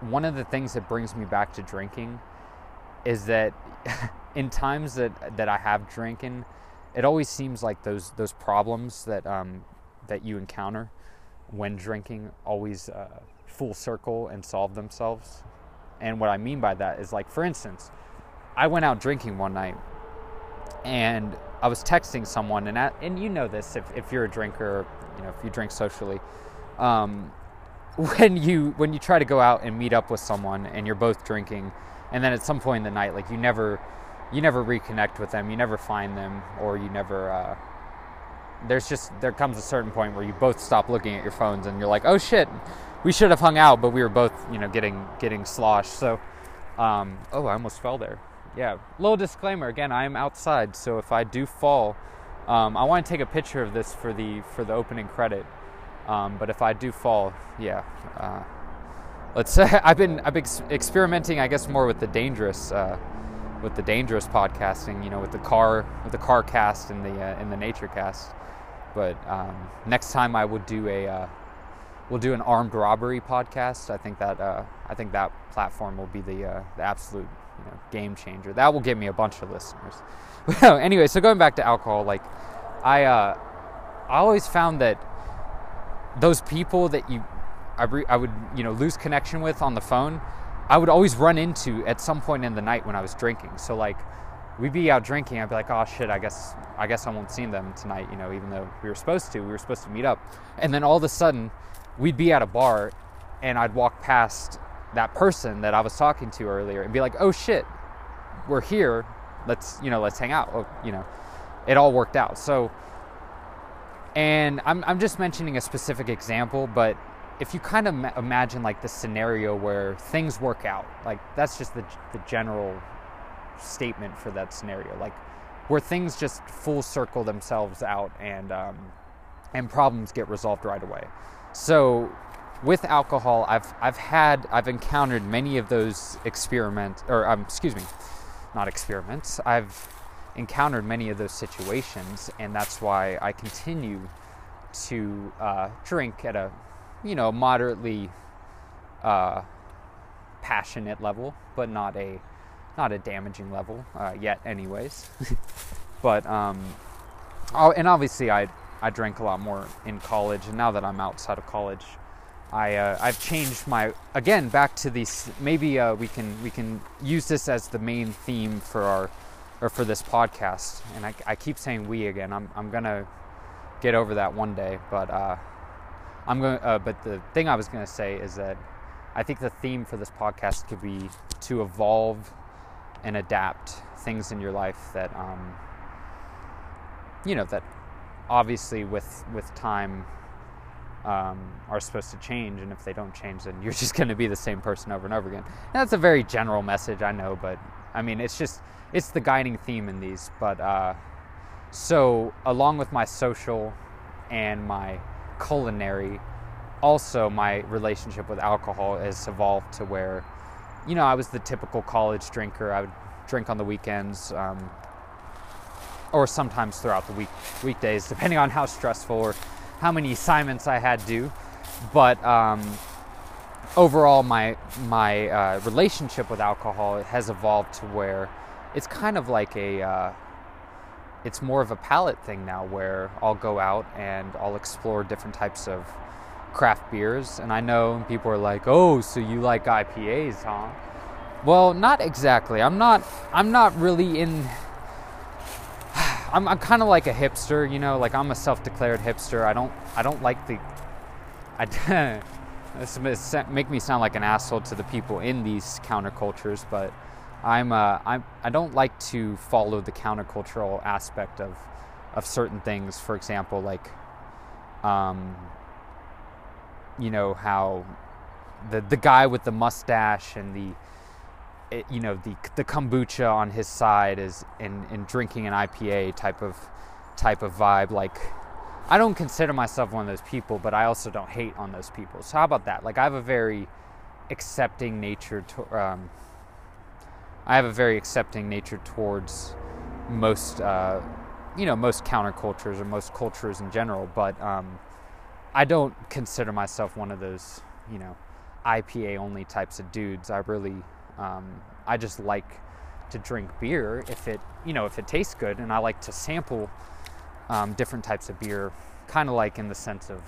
One of the things that brings me back to drinking is that [laughs] in times that that I have drinking, it always seems like those those problems that um, that you encounter when drinking always uh, full circle and solve themselves. And what I mean by that is like, for instance, I went out drinking one night and I was texting someone, and at, and you know this if, if you're a drinker, you know if you drink socially, um, [laughs] when you when you try to go out and meet up with someone and you're both drinking, and then at some point in the night, like you never you never reconnect with them, you never find them, or you never. Uh, there's just there comes a certain point where you both stop looking at your phones and you're like, oh shit, we should have hung out, but we were both you know getting getting sloshed. So, um, oh, I almost fell there. Yeah, little disclaimer again, I am outside, so if I do fall, um, I want to take a picture of this for the for the opening credit. Um, but if I do fall, yeah. Uh, let's say [laughs] I've been I've been experimenting, I guess, more with the dangerous. Uh, with the dangerous podcasting, you know, with the car, with the car cast and the uh, and the nature cast. But um, next time I will do a uh, we'll do an armed robbery podcast. I think that uh, I think that platform will be the uh, the absolute you know, game changer. That will give me a bunch of listeners. [laughs] anyway, so going back to alcohol, like I uh, I always found that those people that you I, re- I would you know lose connection with on the phone, I would always run into at some point in the night when I was drinking. So like we'd be out drinking, I'd be like, oh shit, I guess I guess I won't see them tonight, you know, even though we were supposed to, we were supposed to meet up. And then all of a sudden, we'd be at a bar, and I'd walk past that person that I was talking to earlier and be like, oh shit, we're here, let's you know, let's hang out. You know, it all worked out. So, and I'm I'm just mentioning a specific example, but if you kind of ma- imagine like the scenario where things work out, like that's just the the general statement for that scenario, like where things just full circle themselves out and um, and problems get resolved right away. So with alcohol, I've I've had I've encountered many of those experiments or um, excuse me, not experiments. I've encountered many of those situations, and that's why I continue to uh, drink at a you know moderately uh, passionate level, but not a not a damaging level uh, yet, anyways. [laughs] but um, oh, and obviously I I drank a lot more in college, and now that I'm outside of college, I uh, I've changed my again back to these. Maybe uh, we can we can use this as the main theme for our or for this podcast. And I, I keep saying we again. I'm I'm gonna get over that one day, but uh, I'm going. Uh, but the thing I was gonna say is that I think the theme for this podcast could be to evolve and adapt things in your life that um, you know that obviously with with time um, are supposed to change. And if they don't change then you're [laughs] just going to be the same person over and over again. And that's a very general message i know but i mean it's just it's the guiding theme in these. But uh, so along with my social and my culinary also my relationship with alcohol has evolved to where you know i was the typical college drinker i would drink on the weekends um, or sometimes throughout the week weekdays, depending on how stressful or how many assignments I had due. But um, overall, my my uh, relationship with alcohol has evolved to where it's kind of like a uh, it's more of a palate thing now, where I'll go out and I'll explore different types of craft beers. And I know people are like, "Oh, so you like IPAs, huh?" Well, not exactly. I'm not. I'm not really in [sighs] I'm, I'm kind of like a hipster, you know, like I'm a self-declared hipster. I don't I don't like the I [laughs] this make me sound like an asshole to the people in these countercultures, but I'm uh, I'm I don't like to follow the countercultural aspect of of certain things. For example, like um, you know how the the guy with the mustache and the it, you know the the kombucha on his side is in in drinking an IPA type of type of vibe like I don't consider myself one of those people, but I also don't hate on those people. So how about that? Like I have a very accepting nature to, um, I have a very accepting nature towards most uh, you know most countercultures or most cultures in general, but um, I don't consider myself one of those you know IPA only types of dudes. I really um, I just like to drink beer if it you know if it tastes good, and I like to sample um, different types of beer, kind of like in the sense of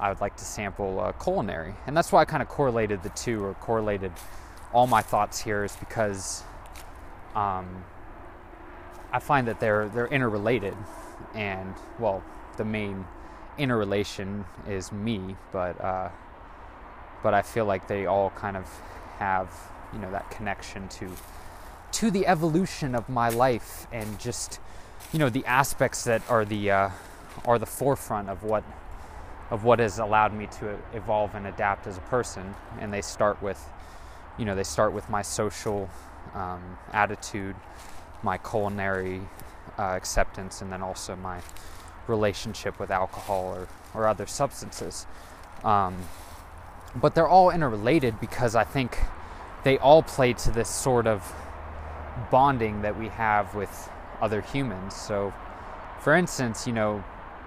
I would like to sample uh, culinary, and that's why I kind of correlated the two or correlated all my thoughts here is because um, I find that they're they're interrelated, and well, the main interrelation is me, but uh, but I feel like they all kind of have you know that connection to to the evolution of my life and just you know the aspects that are the uh, are the forefront of what of what has allowed me to evolve and adapt as a person. And they start with you know they start with my social um, attitude my culinary uh, acceptance and then also my relationship with alcohol or, or other substances um, but they're all interrelated because i think they all play to this sort of bonding that we have with other humans. So, for instance, you know,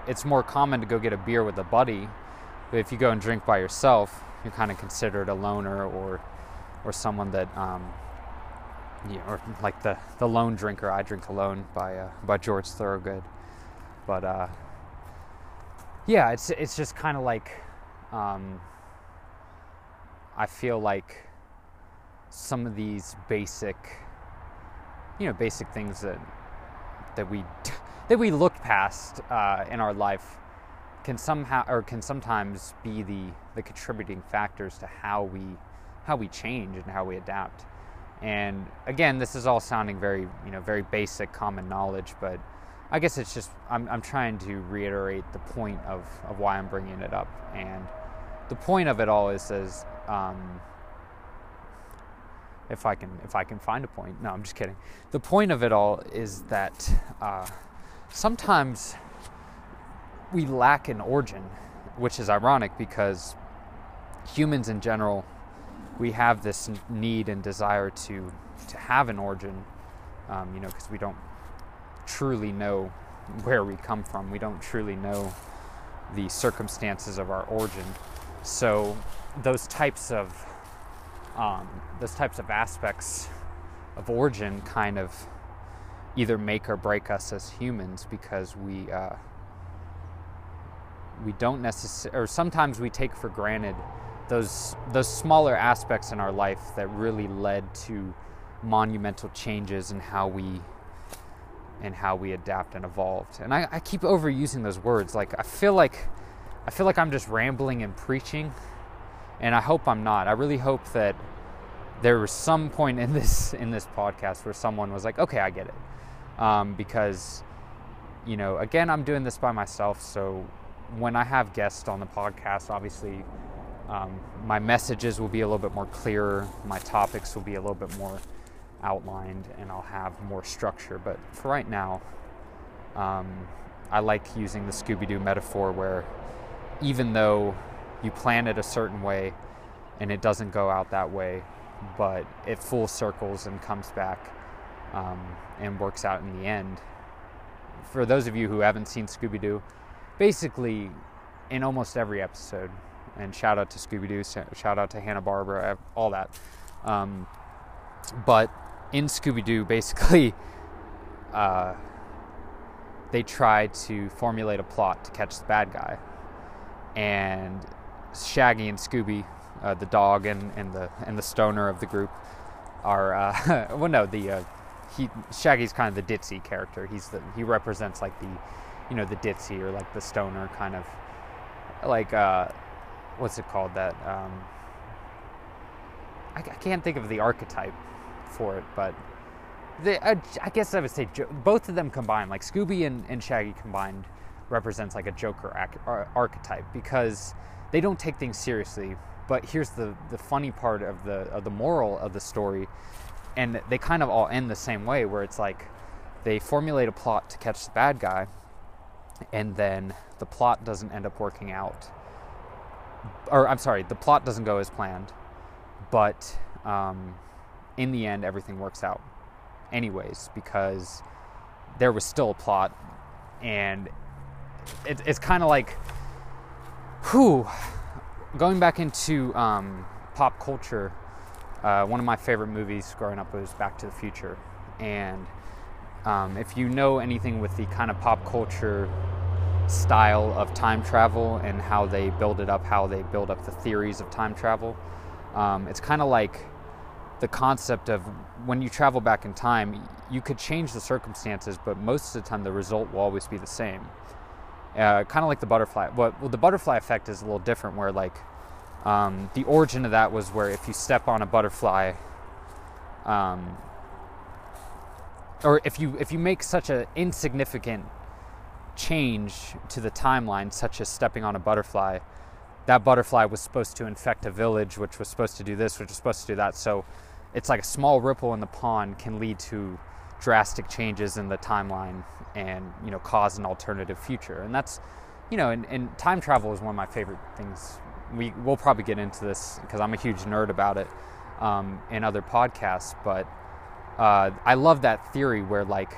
it's more common to go get a beer with a buddy, but if you go and drink by yourself, you're kind of considered a loner or or someone that um, you know, or like the the lone drinker. I drink alone by uh, by George Thorogood, but uh, yeah, it's it's just kind of like um, I feel like some of these basic you know basic things that that we [laughs] that we look past uh, in our life can somehow or can sometimes be the the contributing factors to how we how we change and how we adapt. And again, this is all sounding very you know very basic common knowledge, but I guess it's just I'm I'm trying to reiterate the point of of why I'm bringing it up, and the point of it all is as um, if I can if I can find a point. No, I'm just kidding. The point of it all is that uh, sometimes we lack an origin, which is ironic because humans in general we have this need and desire to to have an origin, um, you know, because we don't truly know where we come from. We don't truly know the circumstances of our origin. So those types of um, those types of aspects of origin kind of either make or break us as humans because we uh, we don't necessarily or sometimes we take for granted those those smaller aspects in our life that really led to monumental changes in how we and how we adapt and evolved. And I, I keep overusing those words. Like I feel like I feel like I'm just rambling and preaching and I hope I'm not. I really hope that there was some point in this in this podcast where someone was like, "Okay, I get it," um, because you know, again, I'm doing this by myself, so when I have guests on the podcast, obviously. Um, my messages will be a little bit more clearer. My topics will be a little bit more outlined, and I'll have more structure. But for right now, um, I like using the Scooby Doo metaphor where even though you plan it a certain way and it doesn't go out that way, but it full circles and comes back um, and works out in the end. For those of you who haven't seen Scooby Doo, basically in almost every episode, and shout out to Scooby Doo, shout out to Hanna Barbera, all that. Um, but in Scooby Doo, basically, [laughs] uh, they try to formulate a plot to catch the bad guy, and Shaggy and Scooby, uh, the dog and, and the and the stoner of the group, are uh, [laughs] well no the uh, he Shaggy's kind of the ditzy character. He's the he represents like the you know the ditzy or like the stoner kind of like uh, what's it called that um, I, I can't think of the archetype for it, but the, uh, I guess I would say jo- both of them combined, like Scooby and, and Shaggy combined, represents like a Joker ac- ar- archetype because they don't take things seriously. But here's the the funny part of the of the moral of the story, and they kind of all end the same way, where it's like they formulate a plot to catch the bad guy, and then the plot doesn't end up working out. Or, I'm sorry, the plot doesn't go as planned, but um, in the end, everything works out anyways because there was still a plot, and it, it's kind of like, whew, going back into um, pop culture. Uh, one of my favorite movies growing up was Back to the Future, and um, if you know anything with the kind of pop culture style of time travel and how they build it up, how they build up the theories of time travel, um, it's kind of like the concept of when you travel back in time, you could change the circumstances, but most of the time the result will always be the same. Uh, kind of like the butterfly. Well, well, the butterfly effect is a little different, where like um, the origin of that was where if you step on a butterfly, um, or if you if you make such an insignificant change to the timeline, such as stepping on a butterfly, that butterfly was supposed to infect a village, which was supposed to do this, which was supposed to do that. So it's like a small ripple in the pond can lead to drastic changes in the timeline and you know cause an alternative future. And that's you know, and, and time travel is one of my favorite things. We we'll probably get into this because I'm a huge nerd about it um, in other podcasts, but uh, I love that theory where like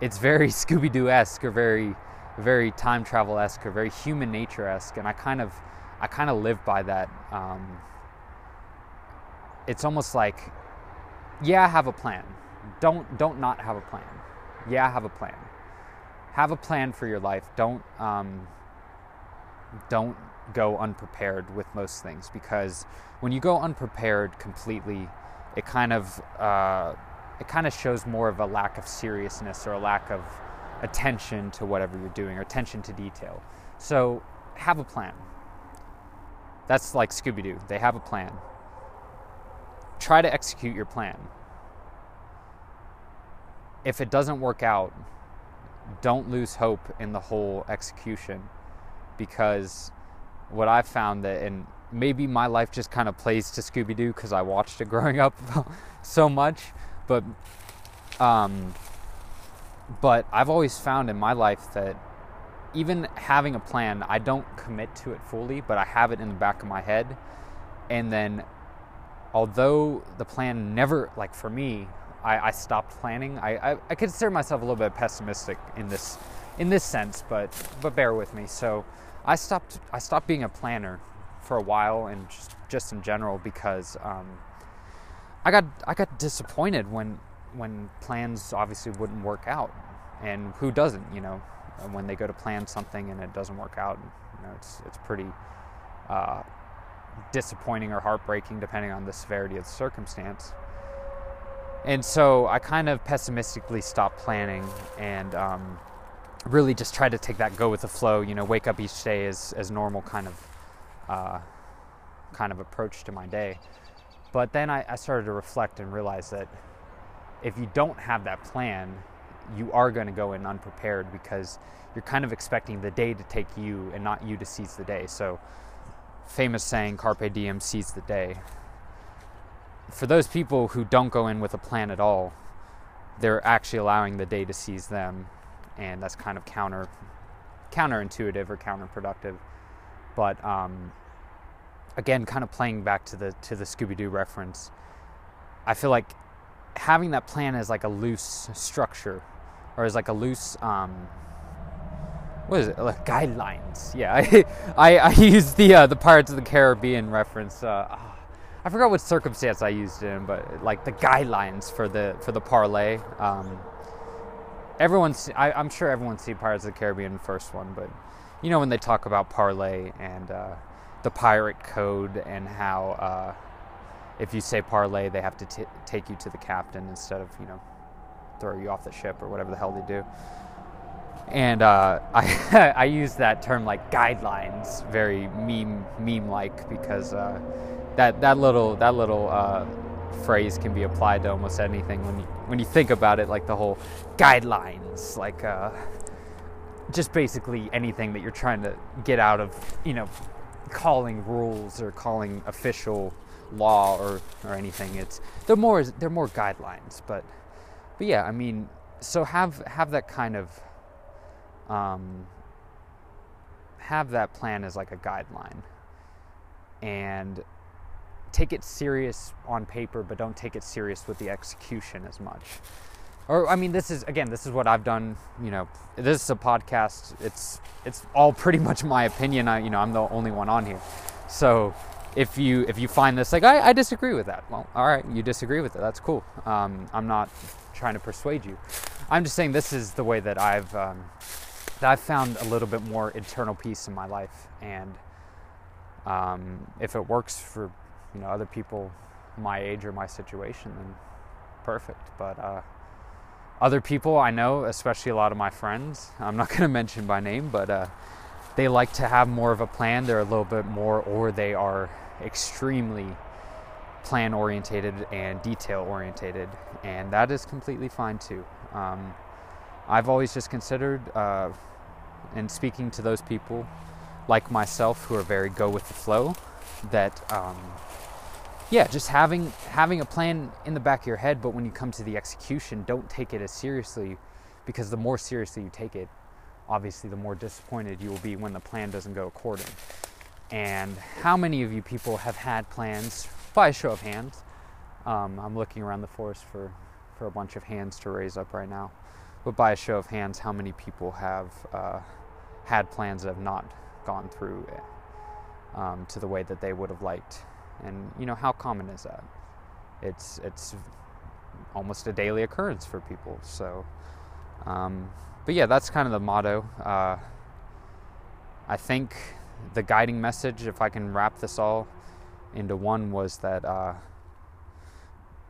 it's very [laughs] Scooby Doo esque or very very time travel esque or very human nature esque, and I kind of I kind of live by that. Um, it's almost like, yeah, have a plan. Don't don't not have a plan. Yeah, have a plan. Have a plan for your life. Don't um, don't go unprepared with most things because when you go unprepared completely it kind of uh, it kind of shows more of a lack of seriousness or a lack of attention to whatever you're doing or attention to detail. So have a plan. That's like Scooby Doo. They have a plan. Try to execute your plan. If it doesn't work out, don't lose hope in the whole execution because what I've found that and maybe my life just kind of plays to Scooby Doo because I watched it [laughs] growing up [laughs] so much. But, um, but I've always found in my life that even having a plan, I don't commit to it fully, but I have it in the back of my head. And then, although the plan never, like for me, I, I stopped planning. I, I, I consider myself a little bit pessimistic in this in this sense, but but bear with me. So I stopped I stopped being a planner for a while and just, just in general because um, I got I got disappointed when when plans obviously wouldn't work out, and who doesn't, you know, when they go to plan something and it doesn't work out, you know, it's it's pretty uh, disappointing or heartbreaking depending on the severity of the circumstance. And so I kind of pessimistically stopped planning and um, really just tried to take that go with the flow, you know, wake up each day as, as normal kind of uh, kind of approach to my day. But then I, I started to reflect and realize that if you don't have that plan, you are going to go in unprepared because you're kind of expecting the day to take you and not you to seize the day. So, famous saying, carpe diem, seize the day. For those people who don't go in with a plan at all, they're actually allowing the day to seize them, and that's kind of counter counterintuitive or counterproductive. But um, again, kind of playing back to the to the Scooby Doo reference, I feel like having that plan as like a loose structure, or as like a loose um, what is it like guidelines? Yeah, [laughs] I I, I used the uh, the Pirates of the Caribbean reference. Uh, ah, I forgot what circumstance I used it in, but like the guidelines for the for the parley. Um, everyone's I, am sure everyone's seen Pirates of the Caribbean first one, but you know when they talk about parley and uh, the pirate code and how uh, if you say parley, they have to t- take you to the captain instead of you know throw you off the ship or whatever the hell they do. And uh, [laughs] I I use that term like guidelines, very meme meme like because uh, that that little that little uh, phrase can be applied to almost anything when you when you think about it, like the whole guidelines, like uh, just basically anything that you're trying to get out of, you know, calling rules or calling official law or, or anything. It's they're more they're more guidelines, but but yeah, I mean, so have have that kind of um, have that plan as like a guideline and take it serious on paper, but don't take it serious with the execution as much. Or I mean, this is again, this is what I've done. You know, this is a podcast. It's it's all pretty much my opinion. I you know I'm the only one on here, so if you if you find this like I, I disagree with that, well, all right, you disagree with it. That's cool. Um, I'm not trying to persuade you. I'm just saying this is the way that I've um, I've found a little bit more internal peace in my life, and um, if it works for you know other people my age or my situation, then perfect. But uh, other people I know, especially a lot of my friends, I'm not [laughs] going to mention by name, but uh, they like to have more of a plan. They're a little bit more, or they are extremely plan orientated and detail orientated, and that is completely fine too. Um, I've always just considered, uh, and speaking to those people like myself who are very go with the flow, that um, yeah, just having having a plan in the back of your head, but when you come to the execution, don't take it as seriously, because the more seriously you take it, obviously the more disappointed you will be when the plan doesn't go according. And how many of you people have had plans? By a show of hands, um, I'm looking around the forest for for a bunch of hands to raise up right now. But by a show of hands, how many people have uh, had plans that have not gone through um, to the way that they would have liked? And you know, how common is that? It's it's almost a daily occurrence for people. So, um, but yeah, that's kind of the motto. Uh, I think the guiding message, if I can wrap this all into one, was that uh,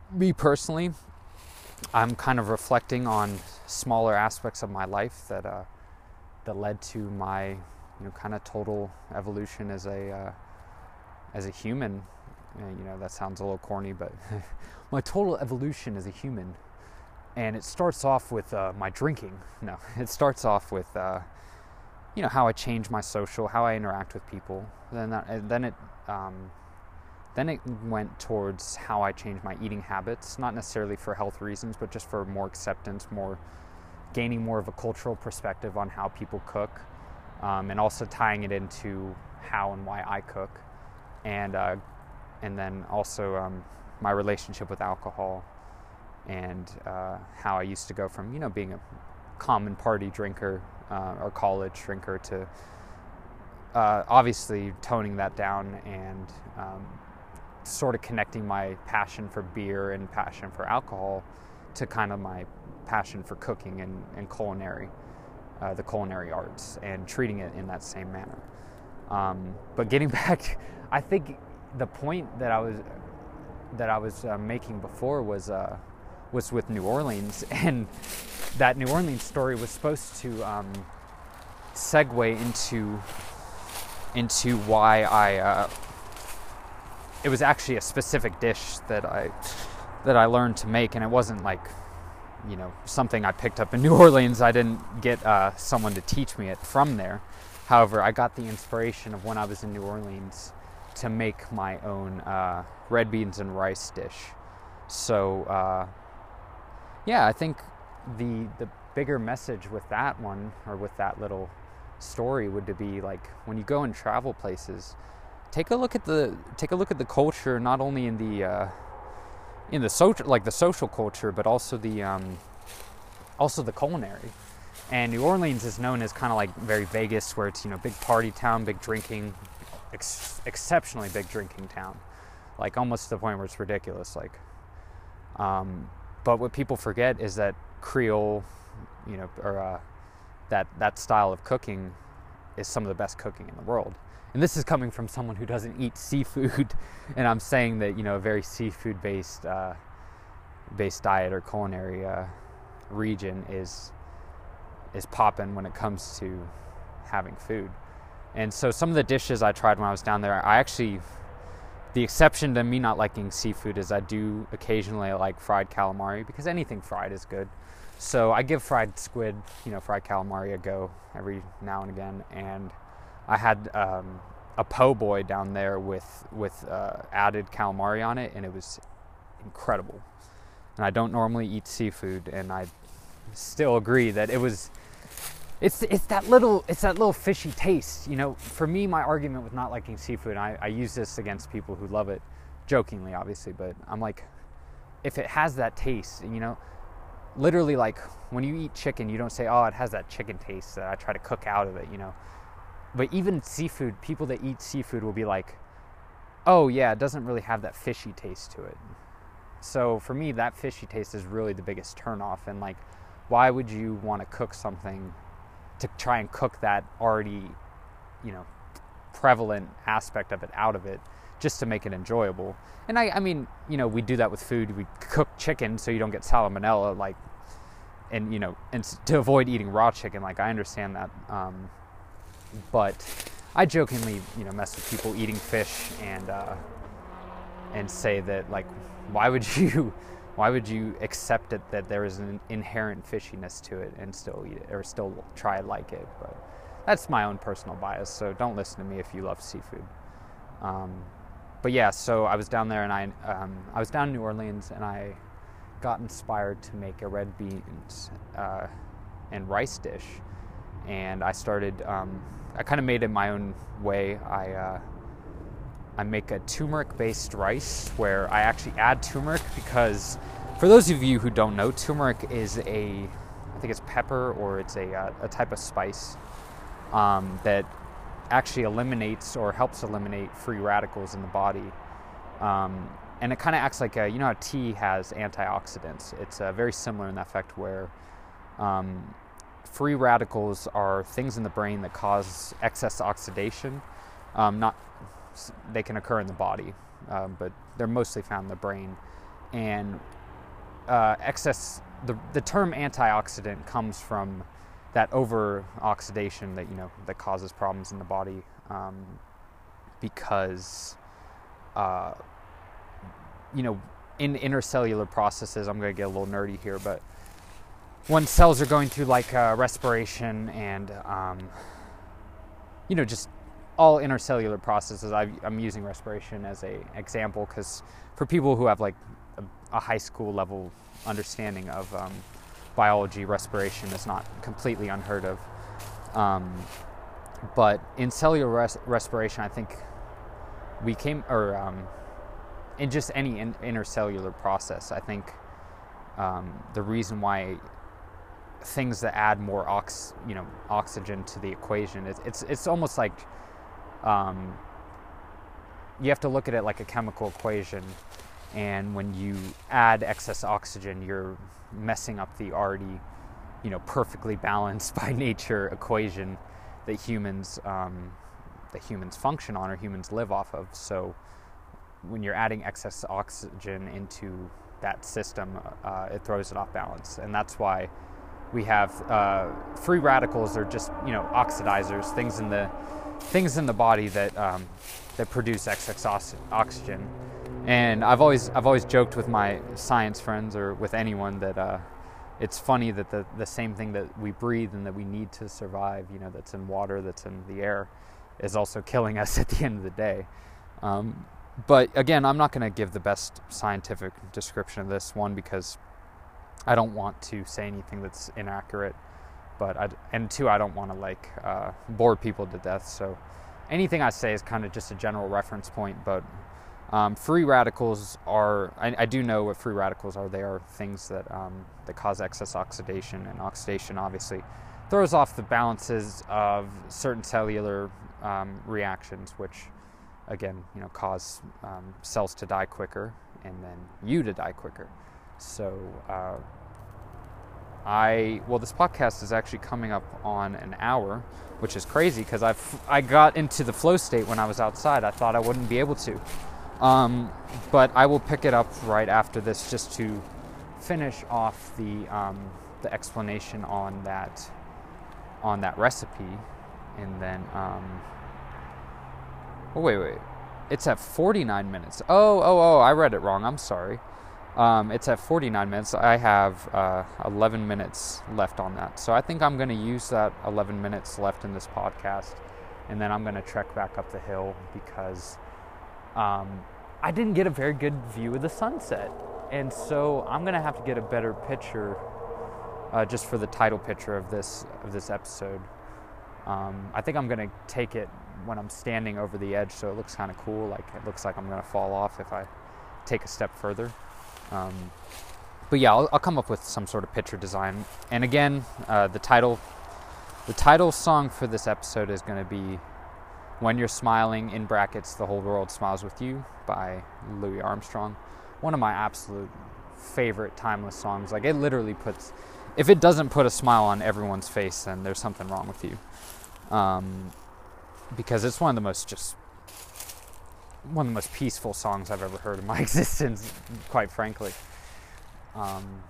me personally, I'm kind of reflecting on smaller aspects of my life that uh, that led to my you know kind of total evolution as a uh, as a human you know, that sounds a little corny, but [laughs] my total evolution as a human. And it starts off with uh, my drinking. [laughs] No, it starts off with, uh, you know, how I change my social, how I interact with people. Then, that, then it, um, then it went towards how I changed my eating habits, not necessarily for health reasons, but just for more acceptance, more gaining more of a cultural perspective on how people cook, um, and also tying it into how and why I cook, and uh, and then also um, my relationship with alcohol and uh, how I used to go from you know being a common party drinker uh, or college drinker to uh, obviously toning that down and um, sort of connecting my passion for beer and passion for alcohol to kind of my passion for cooking and, and culinary, uh, the culinary arts, and treating it in that same manner. Um, but getting [laughs] back, I think the point that I was that I was uh, making before was uh, was with New Orleans, [laughs] and that New Orleans story was supposed to um, segue into into why I. It was actually a specific dish that I that I learned to make, and it wasn't like you know something I picked up in [laughs] New Orleans. I didn't get uh, someone to teach me it from there. However, I got the inspiration of when I was in New Orleans to make my own uh, red beans and rice dish. So uh, yeah, I think the the bigger message with that one or with that little story would to be like when you go and travel places, take a look at the take a look at the culture not only in the uh, in the social like the social culture, but also the um, also the culinary. And New Orleans is known as kind of like very Vegas, where it's you know big party town, big drinking, ex- exceptionally big drinking town, like almost to the point where it's ridiculous. Like, um, but what people forget is that Creole, you know, or uh, that that style of cooking is some of the best cooking in the world. And this is coming from someone who doesn't eat seafood, [laughs] and I'm saying that you know a very seafood based uh, based diet or culinary uh, region is is popping when it comes to having food. And so some of the dishes I tried when I was down there, I actually, the exception to me not liking seafood is I do occasionally like fried calamari because anything fried is good. So I give fried squid, you know, fried calamari a go every now and again. And I had um, a po' boy down there with with uh, added calamari on it, and it was incredible. And I don't normally eat seafood, and I still agree that it was it's it's that little it's that little fishy taste. You know, for me, my argument with not liking seafood, I, I use this against people who love it, jokingly, obviously, but I'm like, if it has that taste, you know, literally like when you eat chicken, you don't say, oh, it has that chicken taste that I try to cook out of it, you know. But even seafood, people that eat seafood will be like, oh yeah, it doesn't really have that fishy taste to it. So for me, that fishy taste is really the biggest turnoff. And like, why would you want to cook something to try and cook that already, you know, prevalent aspect of it out of it just to make it enjoyable? And I, I mean, you know, we do that with food. We cook chicken so you don't get salmonella, like, and you know, and to avoid eating raw chicken. Like, I understand that, um, but I jokingly, you know, mess with people eating fish and uh, and say that like, why would [laughs] you, why would you accept it that there is an inherent fishiness to it and still eat it or still try like it? But that's my own personal bias. So don't listen to me if you love seafood. Um, but yeah, so I was down there and I um, I was down in New Orleans and I got inspired to make a red beans uh, and rice dish, and I started. Um, I kind of made it my own way. I uh, I make a turmeric-based rice where I actually add turmeric because, for those of you who don't know, turmeric is a I think it's pepper or it's a uh, a type of spice um, that actually eliminates or helps eliminate free radicals in the body. Um, and it kind of acts like a, you know how tea has antioxidants. It's uh, very similar in that effect where um, free radicals are things in the brain that cause excess oxidation. Um, not they can occur in the body, um, but they're mostly found in the brain. And uh, excess the the term antioxidant comes from that over oxidation that you know that causes problems in the body um, because uh, you know in intercellular processes i'm going to get a little nerdy here but when cells are going through like uh, respiration and um, you know just all intercellular processes i am using respiration as a example because for people who have like a, a, high school level understanding of um, biology, respiration is not completely unheard of. Um, but in cellular res- respiration, I think we came, or um, in just any in- intercellular process, I think um, the reason why things that add more ox, you know, oxygen to the equation, it's it's, it's almost like um, you have to look at it like a chemical equation, and when you add excess oxygen, you're messing up the already, you know, perfectly balanced [laughs] by nature equation that humans um, that humans function on or humans live off of. So when you're adding excess oxygen into that system, uh, it throws it off balance, and that's why we have uh, free radicals are just you know oxidizers, things in the things in the body that um, that produce excess oxygen and I've always I've always joked with my science friends or with anyone that uh, it's funny that the the same thing that we breathe and that we need to survive, you know, that's in water, that's in the air, is also killing us [laughs] at the end of the day. Um, but again, I'm not going to give the best scientific description of this one because I don't want to say anything that's inaccurate. But I, and two, I don't want to like uh, bore people to death. So anything I say is kind of just a general reference point. But um, free radicals are, I, I, do know what free radicals are. They are things that, um, that cause excess oxidation, and oxidation obviously throws off the balances of certain cellular um, reactions, which again, you know, cause um, cells to die quicker and then you to die quicker. So, uh, I well, this podcast is actually coming up on an hour, which is crazy because I I got into the flow state when I was outside. I thought I wouldn't be able to. Um, but I will pick it up right after this just to finish off the, um, the explanation on that, on that recipe. And then, um, oh, wait, wait. It's at 49 minutes. Oh, oh, oh, I read it wrong. I'm sorry. Um, it's at 49 minutes. I have uh, 11 minutes left on that. So I think I'm going to use that 11 minutes left in this podcast. And then I'm going to trek back up the hill because um, I didn't get a very good view of the sunset. And so I'm going to have to get a better picture uh, just for the title picture of this of this episode. Um, I think I'm gonna take it when I'm standing over the edge, so it looks kind of cool. Like it looks like I'm gonna fall off if I take a step further. Um, but yeah, I'll, I'll, come up with some sort of picture design. And again, uh, the title, the title song for this episode is going to be "When You're Smiling." In brackets, the whole world smiles with you by Louis Armstrong. One of my absolute favorite timeless songs. Like it literally puts, if it doesn't put a smile on everyone's face, then there's something wrong with you. Um, because it's one of the most just one of the most peaceful songs I've ever heard in my [laughs] existence, quite frankly. Um,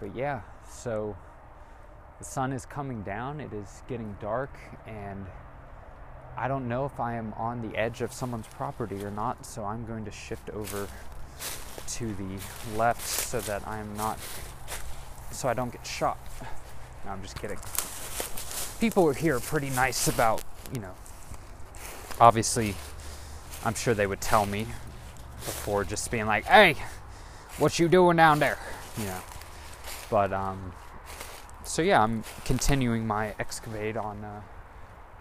but yeah, so the sun is coming down, it is getting dark, and I don't know if I am on the edge of someone's property or not, so I'm going to shift over to the left so that I am not, so I don't get shot. No, I'm just kidding. People here are pretty nice about, you know, obviously, I'm sure they would tell me before just being like, hey, what you doing down there? You know. But, um, so yeah, I'm continuing my excavate on uh,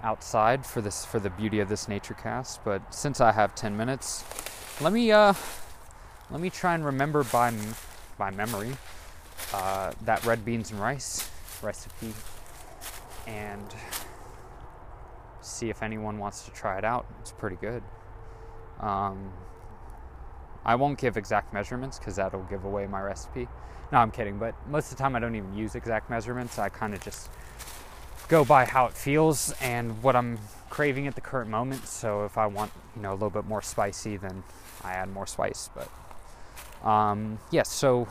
outside for this for the beauty of this nature cast. But since I have 10 minutes, let me uh, let me try and remember by by memory uh, that red beans and rice recipe and see if anyone wants to try it out. It's pretty good. Um, I won't give exact measurements because that'll give away my recipe. No, I'm kidding, but most of the time I don't even use exact measurements. I kind of just go by how it feels and what I'm craving at the current moment. So if I want, you know, a little bit more spicy, then I add more spice. But um, yes, yeah, so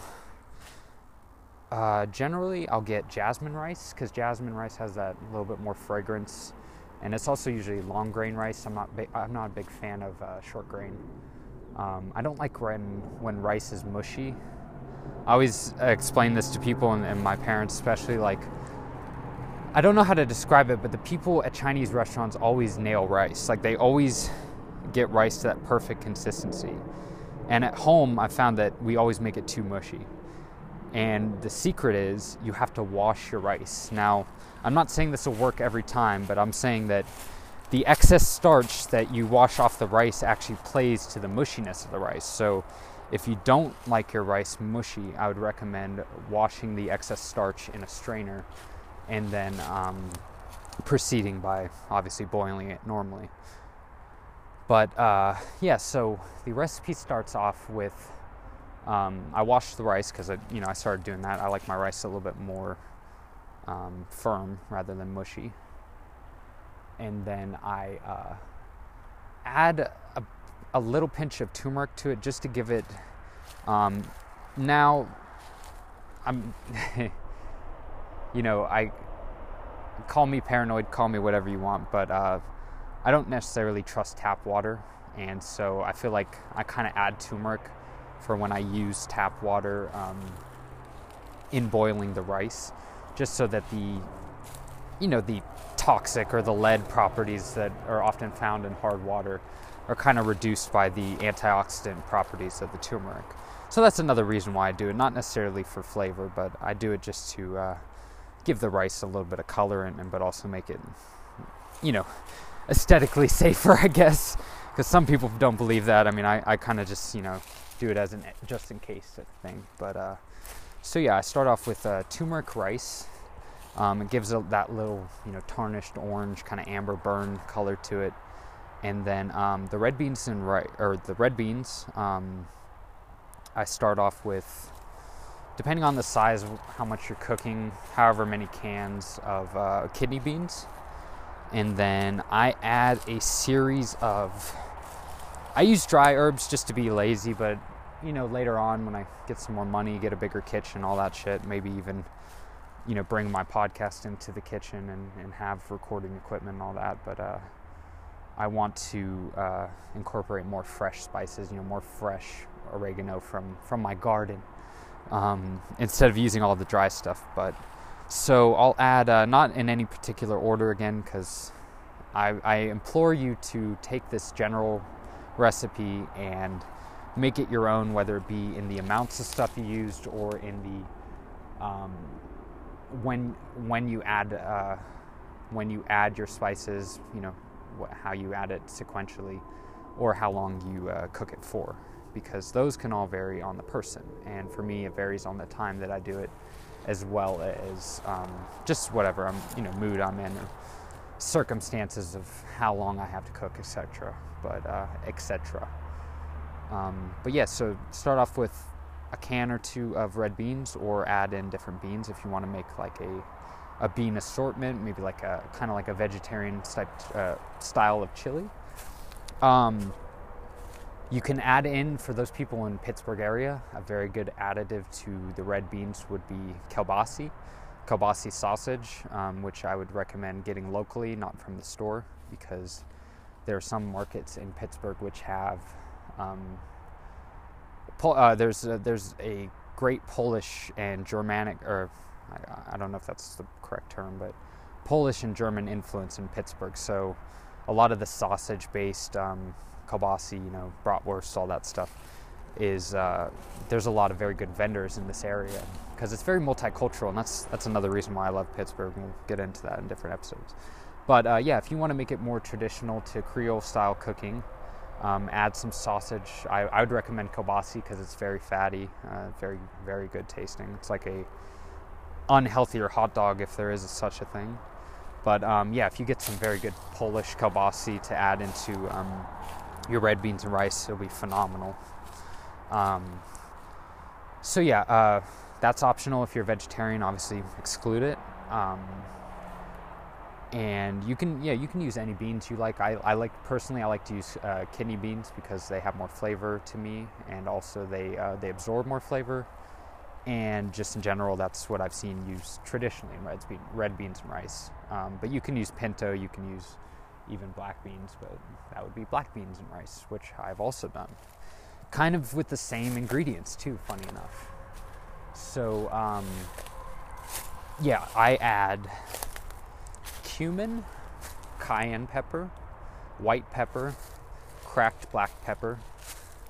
uh, generally I'll get jasmine rice because jasmine rice has that little bit more fragrance, and it's also usually long grain rice. I'm not I'm not a big fan of uh, short grain. Um, I don't like when when rice is mushy. I always explain this to people and, and my parents, especially like I don't know how to describe it, but the people at Chinese restaurants always nail rice. Like they always get rice to that perfect consistency. And at home, I found that we always make it too mushy. And the secret is you have to wash your rice. Now, I'm not saying this will work every time, but I'm saying that the excess starch that you wash off the rice actually plays to the mushiness of the rice. So, if you don't like your rice mushy, I would recommend washing the excess starch in a strainer and then um, proceeding by obviously boiling it normally. But uh, yeah, so the recipe starts off with um, I washed the rice because you know I started doing that. I like my rice a little bit more um, firm rather than mushy, and then I uh, add a, a, little pinch of turmeric to it just to give it. Um, now, I'm. [laughs] you know, I call me paranoid, call me whatever you want, but uh, I don't necessarily trust tap water, and so I feel like I kind of add turmeric for when I use tap water um, in boiling the rice, just so that the, you know, the toxic or the lead properties that are often found in hard water are kind of reduced by the antioxidant properties of the turmeric. So that's another reason why I do it, not necessarily for flavor, but I do it just to uh, give the rice a little bit of color and, but also make it, you know, aesthetically [laughs] safer, I guess. Because some people don't believe that. I mean, I, I kind of just, you know, do it as an just in case thing. But uh, so yeah, I start off with uh, turmeric rice. Um, it gives that little, you know, tarnished orange kind of amber burn color to it. And then um, the red beans and rice, or the red beans, um, I start off with depending on the size of how much you're cooking, however many cans of uh, kidney beans. And then I add a series of. I use dry herbs just to be lazy, but you know, later on when I get some more money, get a bigger kitchen, all that shit, maybe even, you know, bring my podcast into the kitchen and, and have recording equipment and all that. But uh, I want to uh, incorporate more fresh spices, you know, more fresh oregano from, from my garden um, instead of using all the dry stuff. But so I'll add, uh, not in any particular order again, because I, I implore you to take this general recipe and make it your own, whether it be in the amounts of stuff you used or in the um, when when you add uh, when you add your spices, you know wh- how you add it sequentially, or how long you uh, cook it for, because those can all vary on the person. And for me, it varies on the time that I do it, as well as um, just whatever I'm you know mood I'm in, or circumstances of how long I have to cook, etc. But uh, etc. Um, but yeah, so start off with a can or two of red beans, or add in different beans if you want to make like a a bean assortment, maybe like a kind of like a vegetarian type uh, style of chili. Um, you can add in for those people in Pittsburgh area. A very good additive to the red beans would be kielbasi, kielbasi sausage, um, which I would recommend getting locally, not from the store, because there are some markets in Pittsburgh which have. Um, uh, there's a, there's a great Polish and Germanic, or I, I don't know if that's the correct term, but Polish and German influence in Pittsburgh. So a lot of the sausage-based um, kielbasi, you know, bratwurst, all that stuff, is uh, there's a lot of very good vendors in this area because it's very multicultural, and that's that's another reason why I love Pittsburgh. We'll get into that in different episodes. But uh, yeah, if you want to make it more traditional to Creole style cooking, um, add some sausage. I, I would recommend kielbasi because it's very fatty, uh, very very good tasting. It's like a unhealthier hot dog if there is such a thing. But um, yeah, if you get some very good Polish kielbasi to add into um, your red beans and rice, it'll be phenomenal. Um, so yeah, uh, that's optional if you're vegetarian. Obviously, exclude it. And you can yeah you can use any beans you like. I, I like personally i like to use uh, kidney beans because they have more flavor to me and also they uh, they absorb more flavor. And just in general that's what i've seen used traditionally in red, bean, red beans and rice. Um, but you can use pinto you can use even black beans but that would be black beans and rice which i've also done. Kind of with the same ingredients too funny enough. So um, yeah i add cumin, cayenne pepper, white pepper, cracked black pepper,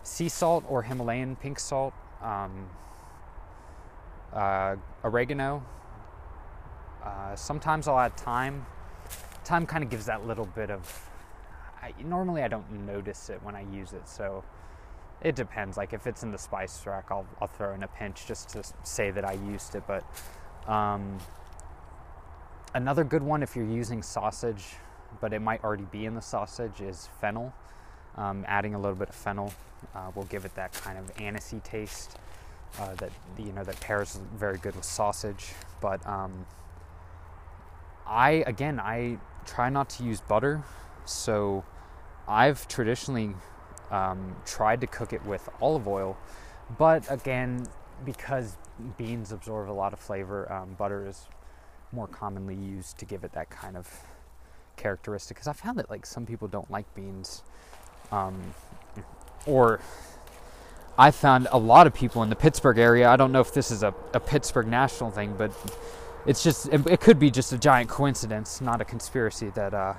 sea salt or Himalayan pink salt, um, uh, oregano. Uh, sometimes I'll add thyme. Thyme kind of gives that little bit of. I, normally, I don't notice it when I use it, so it depends. Like if it's in the spice rack, I'll, I'll throw in a pinch just to say that I used it. But um, Another good one, if you're using sausage, but it might already be in the sausage, is fennel. Um, adding a little bit of fennel uh, will give it that kind of anisey taste uh, that you know that pairs very good with sausage. But um, I again, I try not to use butter, so I've traditionally um, tried to cook it with olive oil, but again, because beans absorb a lot of flavor, um, butter is more commonly used to give it that kind of characteristic. Because I found that like some people don't like beans, um, or I found a lot of people in the Pittsburgh area. I don't know if this is a, a Pittsburgh national thing, but it's just it, it, could be just a giant coincidence, not a conspiracy that uh,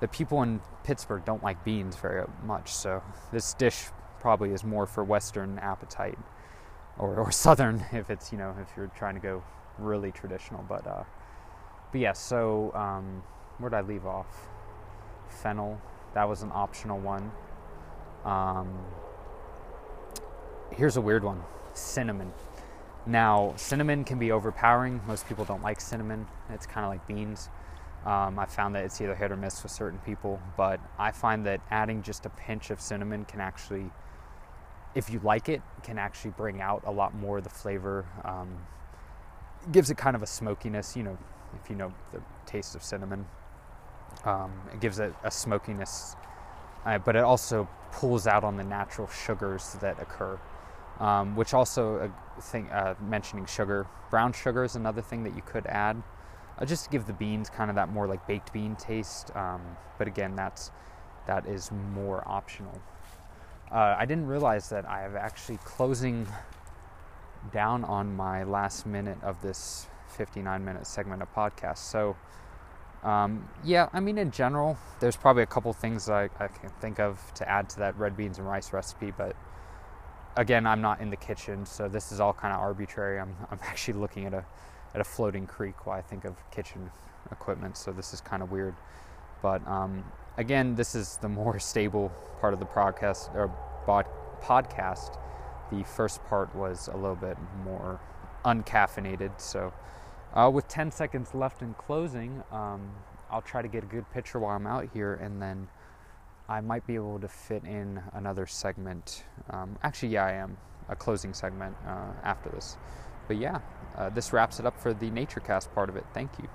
the people in Pittsburgh don't like beans very much. So this dish probably is more for Western appetite or, or [laughs] Southern if it's you know if you're trying to go really traditional. But uh, but yeah, so um, where did I leave off? Fennel. That was an optional one. Um, here's a weird one cinnamon. Now, cinnamon can be overpowering. Most people don't like cinnamon. It's kind of like beans. Um, I found that it's either hit or miss with certain people, but I find that adding just a pinch of cinnamon can actually, if you like it, can actually bring out a lot more of the flavor. Um, gives it kind of a smokiness, you know, if you know the taste of cinnamon. Um, it gives it a smokiness, uh, but it also pulls out on the natural sugars that occur. Um, which also, uh, thing, uh, mentioning sugar, brown sugar is another thing that you could add, uh, just to give the beans kind of that more like baked bean taste. Um, but again, that's that is more optional. Uh, I didn't realize that I have actually closing down on my last minute of this 59 minute segment of podcast. So, um, yeah, I mean, in general, there's probably a couple things I, I can think of to add to that red beans and rice recipe, but again, I'm not in the kitchen, so this is all kind of arbitrary. I'm, I'm [laughs] actually looking at a, at a floating creek while I think of kitchen equipment. So this is kind of weird. But um, again, this is the more [laughs] stable part of the podcast or podcast. The first part was a little bit more uncaffeinated. So, uh, with 10 seconds left in closing, um, I'll try to get a good picture while I'm out here, and then I might be able to fit in another segment. Um, actually, yeah, I am a closing segment uh, after this. But yeah, uh, this wraps it up for the NatureCast part of it. Thank you.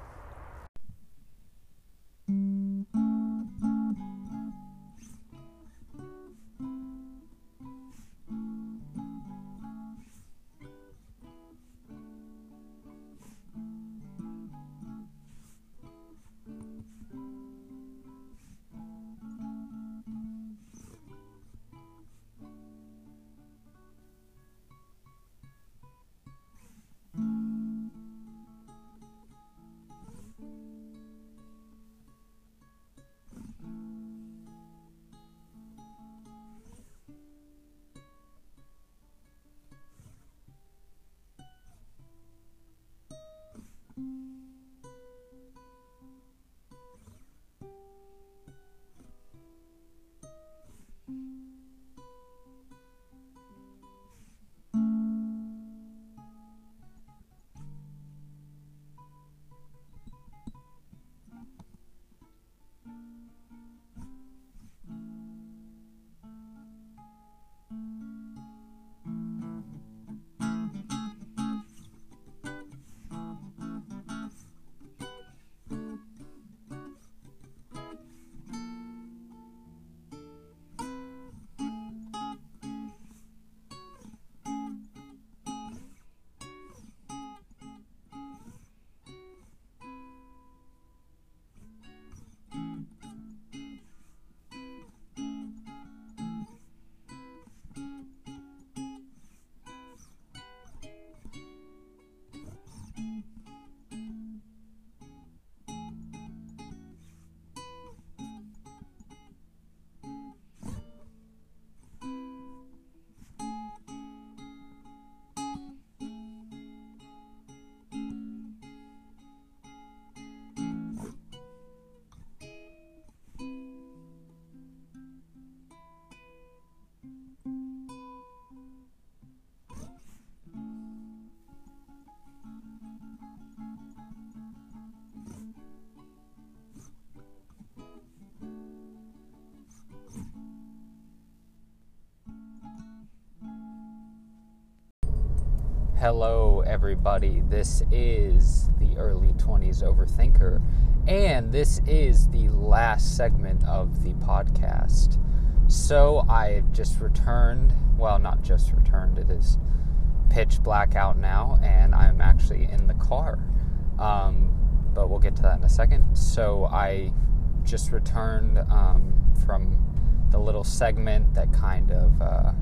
Hello, everybody. This is the early 20s overthinker, and this is the last segment of the podcast. So, I just returned. Well, not just returned, it is pitch black out now, and I'm actually in the car. Um, but we'll get to that in a second. So, I just returned um, from the little segment that kind of. Uh,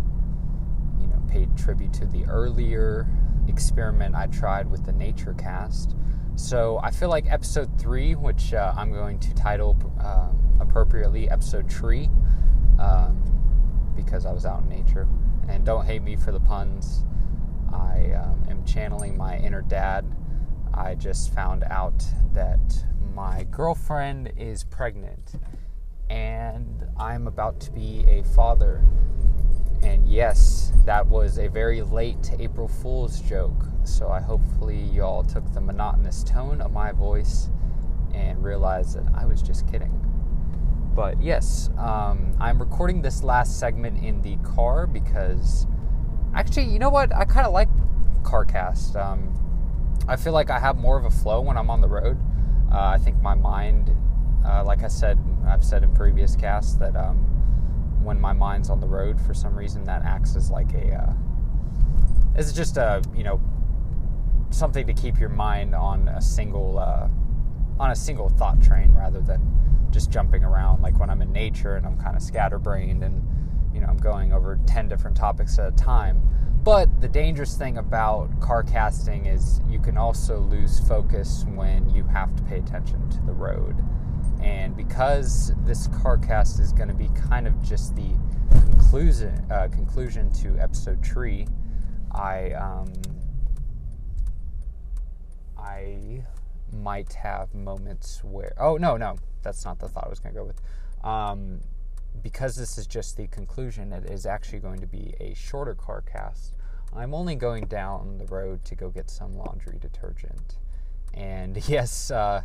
paid tribute to the earlier experiment I tried with the Nature Cast. So I feel like episode three, which uh, I'm going to title uh, appropriately episode tree, um, because I was out in nature. And don't hate me for the puns. I um, am channeling my inner dad. I just found out that my girlfriend is pregnant, and I'm about to be a father. And yes, that was a very late April Fool's joke. So I hopefully y'all took the monotonous tone of my voice and realized that I was just kidding. But yes, um, I'm recording this last segment in the car because actually, you know what? I kind of like CarCast. Um, I feel like I have more of a flow when I'm on the road. Uh, I think my mind, uh, like I said, I've said in previous casts that um, when my mind's on the road for some reason that acts as like a uh, it's just a you know something to keep your mind on a single uh, on a single thought train rather than just jumping around. Like when I'm in nature and I'm kind of scatterbrained and you know I'm going over 10 different topics at a time. But the dangerous thing about car casting is you can also lose focus when you have to pay attention to the road and because this CarCast is going to be kind of just the conclusion uh, conclusion to episode three, I um, I might have moments where. Oh, no, no. That's not the thought I was going to go with. Um, because this is just the conclusion, it is actually going to be a shorter car cast. I'm only going down the road to go get some laundry detergent. And [laughs] yes, uh,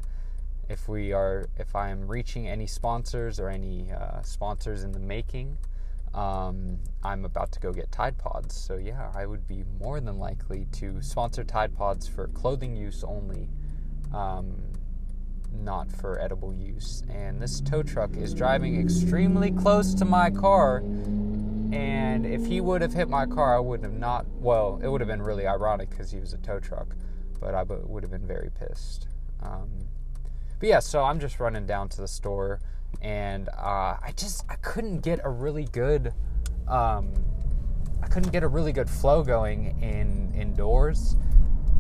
if we are, if I'm reaching any sponsors or any uh, sponsors in the making, um, I'm about to go get Tide Pods. So yeah, I would be more than likely to sponsor Tide Pods for clothing use only. Um, not for edible use. And this tow truck is driving extremely close to my car. And if he would have hit my car, I would have not. Well, it would have been really ironic because he was a tow truck, but I would have been very pissed. Um, but yeah, so I'm just running down to the store, and uh, I just I couldn't get a really good. Um, I couldn't get a really good flow going in indoors.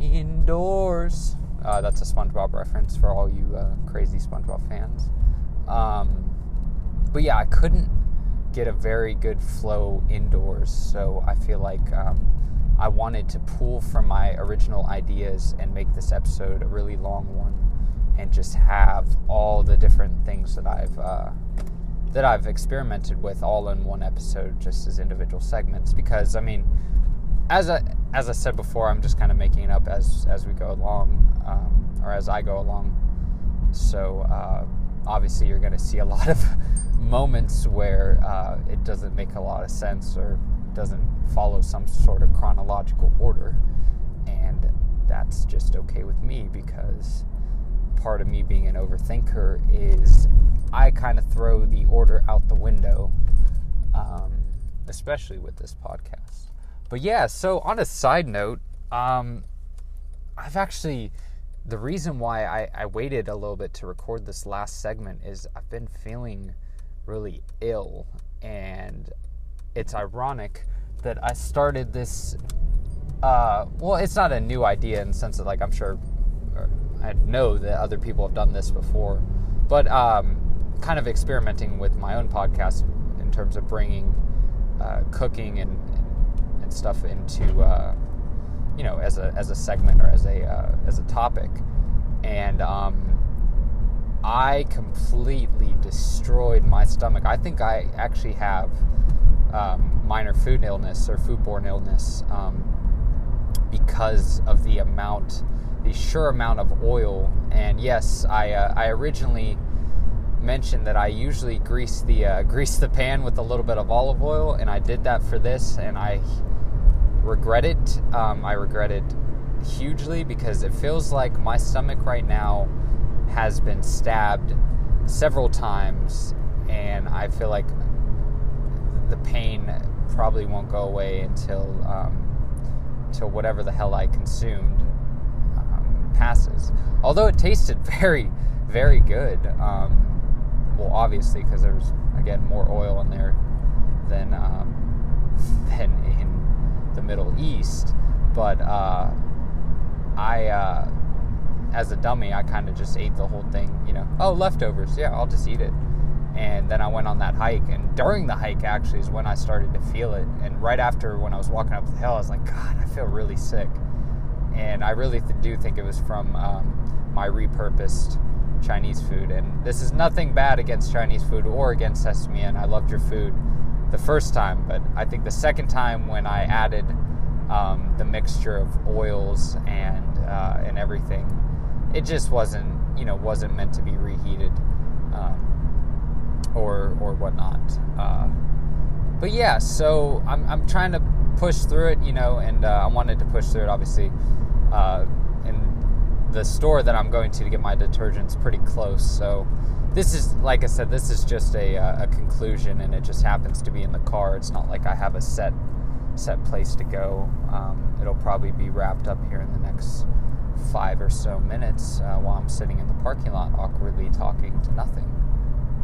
Indoors. Uh, that's a SpongeBob reference for all you uh, crazy SpongeBob fans. Um, but yeah, I couldn't get a very good flow indoors, so I feel like um, I wanted to pull from my original ideas and make this episode a really long one, and just have all the different things that I've uh, that I've experimented with all in one episode, just as individual segments. Because I mean, as I as I said before, I'm just kind of making it up as as we go along, um, or as I go along. So uh, obviously, you're going to see a [laughs] lot of moments where uh, it doesn't make a lot of sense or doesn't follow some sort of chronological order, and that's just okay with me because part of me being an overthinker is I kind of throw the order out the window, um, especially with this podcast. But yeah, so on a side note, um, I've actually the reason why I, I waited a little bit to record this last segment is I've been feeling really ill, and it's ironic that I started this. Uh, well, it's not a new idea in the sense that like I'm sure I know that other people have done this before, but um, kind of experimenting with my own podcast in terms of bringing uh, cooking and and stuff into uh, you know as a as a segment or as a uh, as a topic, and um, I completely destroyed my stomach. I think I actually have um, minor food illness or foodborne illness um, because of the amount, the sure amount of oil. And yes, I uh, I originally mentioned that I usually grease the uh, [laughs] grease the pan with a little bit of olive oil, and I did that for this, and I regret it. Um, I regret it hugely because it feels like my stomach right now has been stabbed several times, and I feel like the pain probably won't go away until um, until whatever the hell I consumed Although it tasted [laughs] very, very good. Um, well, obviously, because there's again more oil in there than um, [laughs] than in the Middle East, but uh, I, uh, as a dummy, I kind of just ate the whole thing. You know, oh leftovers, yeah, I'll just eat it. And then I went on that hike, and during the hike actually is when I started to feel it. And right after, when I was walking up the hill, I was like, God, I feel really sick. And I really th- do think it was from um, my repurposed Chinese food. And this is nothing bad against Chinese food or against Sesame, and I loved your food the first time, but I think the second time when I added um, the mixture of oils and uh, and everything, it just wasn't you know wasn't meant to be reheated um, or or whatnot. Uh, but yeah, so I'm I'm trying to push through it, you know, and uh, I wanted to push through it obviously. Uh, and the store that I'm going to to get my detergent's pretty close, so this is like I said, this is just a, uh, a conclusion, and it just happens to be in the car. It's not like I have a set set place to go. Um, it'll probably be wrapped up here in the next five or so minutes uh, while I'm sitting in the parking lot, awkwardly talking to nothing.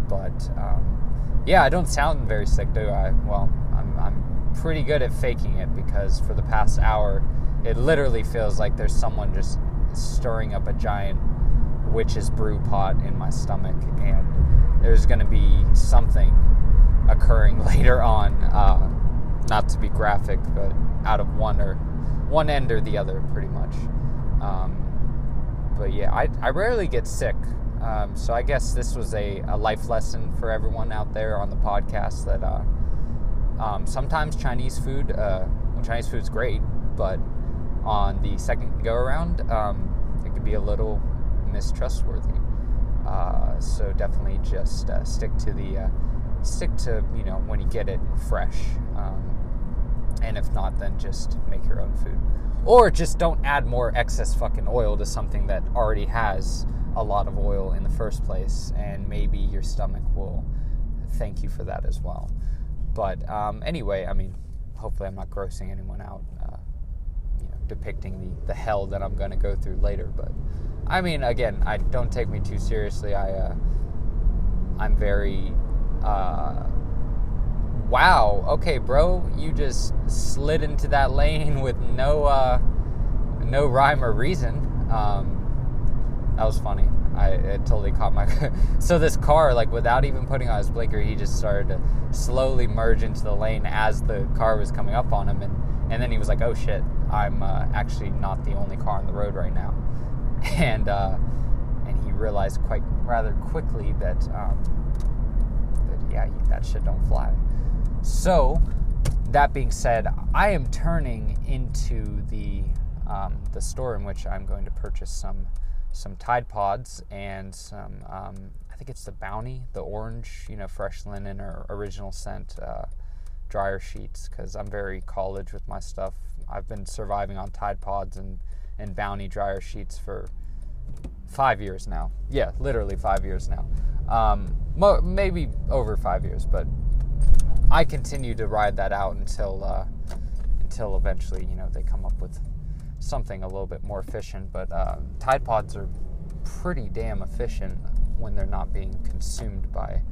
But um, yeah, I don't sound very sick, do I? Well, I'm, I'm pretty good at faking it because for the past hour, it literally feels like there's someone just stirring up a giant witch's brew pot in my stomach, and there's going to be something occurring [laughs] later on. Uh, not to be graphic, but out of one or one end or the other, pretty much. Um, but yeah, I, I rarely get sick. Um, so I guess this was a, a life lesson for everyone out there on the podcast that uh, um, sometimes Chinese food, uh, well, Chinese food's great, but on the second go around, um, it could be a little mistrustworthy. Uh, so definitely just uh, stick to the uh, stick to you know when you get it fresh, um, and if not, then just make your own food, or just don't add more excess fucking oil to something that already has a lot of oil in the first place, and maybe your stomach will thank you for that as well. But um, anyway, I mean, hopefully, I'm not grossing anyone out, depicting the, the hell that I'm going to go through later. But I mean, again, I don't take me too seriously. I uh, I'm very uh, wow. Okay, bro, you just slid into that lane [laughs] with no uh, no rhyme or reason. Um, that was funny. I it totally caught my. [laughs] so this car, like without even putting on his blinker, he just started to slowly merge into the lane as the car was coming up on him, and and then he was like, "Oh shit, I'm uh, actually not the only car on the road right now," [laughs] and uh, and he realized quite rather quickly that um, that yeah, that shit don't fly. So that being said, I am turning into the um, the store in which I'm going to purchase some some Tide Pods and some, um, I think it's the Bounty, the orange, you know, fresh linen or original scent uh, dryer sheets because I'm very college with my stuff. I've been surviving on Tide Pods and, and Bounty dryer sheets for five years now. Yeah, literally five years now. Um, mo- maybe over five years, but I continue to ride that out until uh, until eventually, you know, they come up with something a little bit more efficient. But uh, Tide Pods are pretty damn efficient when they're not being consumed by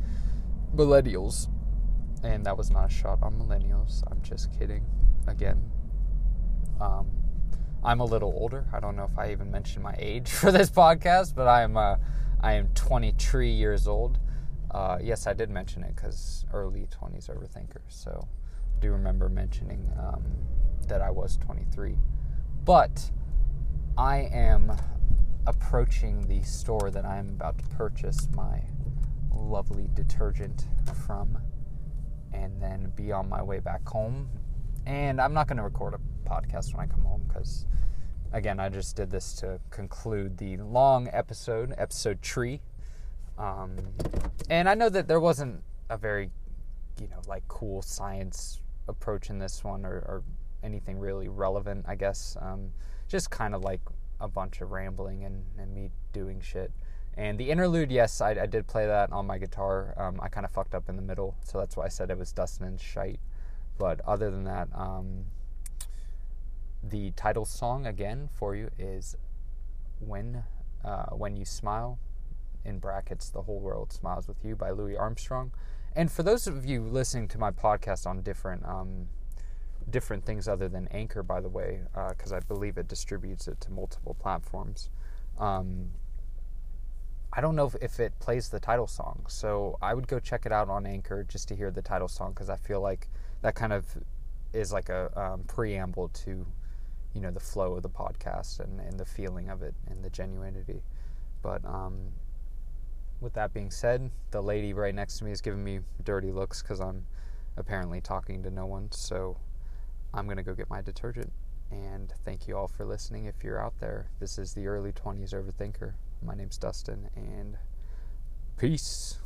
millennials. And that was not a shot on millennials. I'm just kidding. Again, um, I'm a little older. I don't know if I even mentioned my age [laughs] for this podcast, but I am uh, I am 23 years old. Uh, yes, I did mention it because early 20s overthinker. So I do remember mentioning um, that I was 23. But I am approaching the store that I'm about to purchase my lovely detergent from and then be on my way back home. And I'm not going to record a podcast when I come home because, again, I just did this to conclude the long episode, episode tree. Um, and I know that there wasn't a very, you know, like cool science approach in this one or, or anything really relevant, I guess. Um, just kind of like a bunch of rambling and, and, me doing shit. And the interlude, yes, I, I did play that on my guitar. Um, I kind of fucked up in the middle, so that's why I said it was Dustin and Shite. But other than that, um, the title song again for you is "When uh, When You Smile." In brackets, the whole world smiles with you by Louis Armstrong. And for those of you listening to my podcast on different um, different things other than Anchor, by the way, because uh, I believe it distributes it to multiple platforms. Um, I don't know if, if, it plays the title song, so I would go check it out on Anchor just to hear the title song because I feel like that kind of is like a um, preamble to, you know, the flow of the podcast and, and the feeling of it and the genuinity. But um, with that being said, the lady right next to me is giving me dirty looks because I'm apparently talking to no one. So I'm going to go get my detergent. And thank you all for listening if you're out there. This is the early 20s overthinker. My name's Dustin, and peace.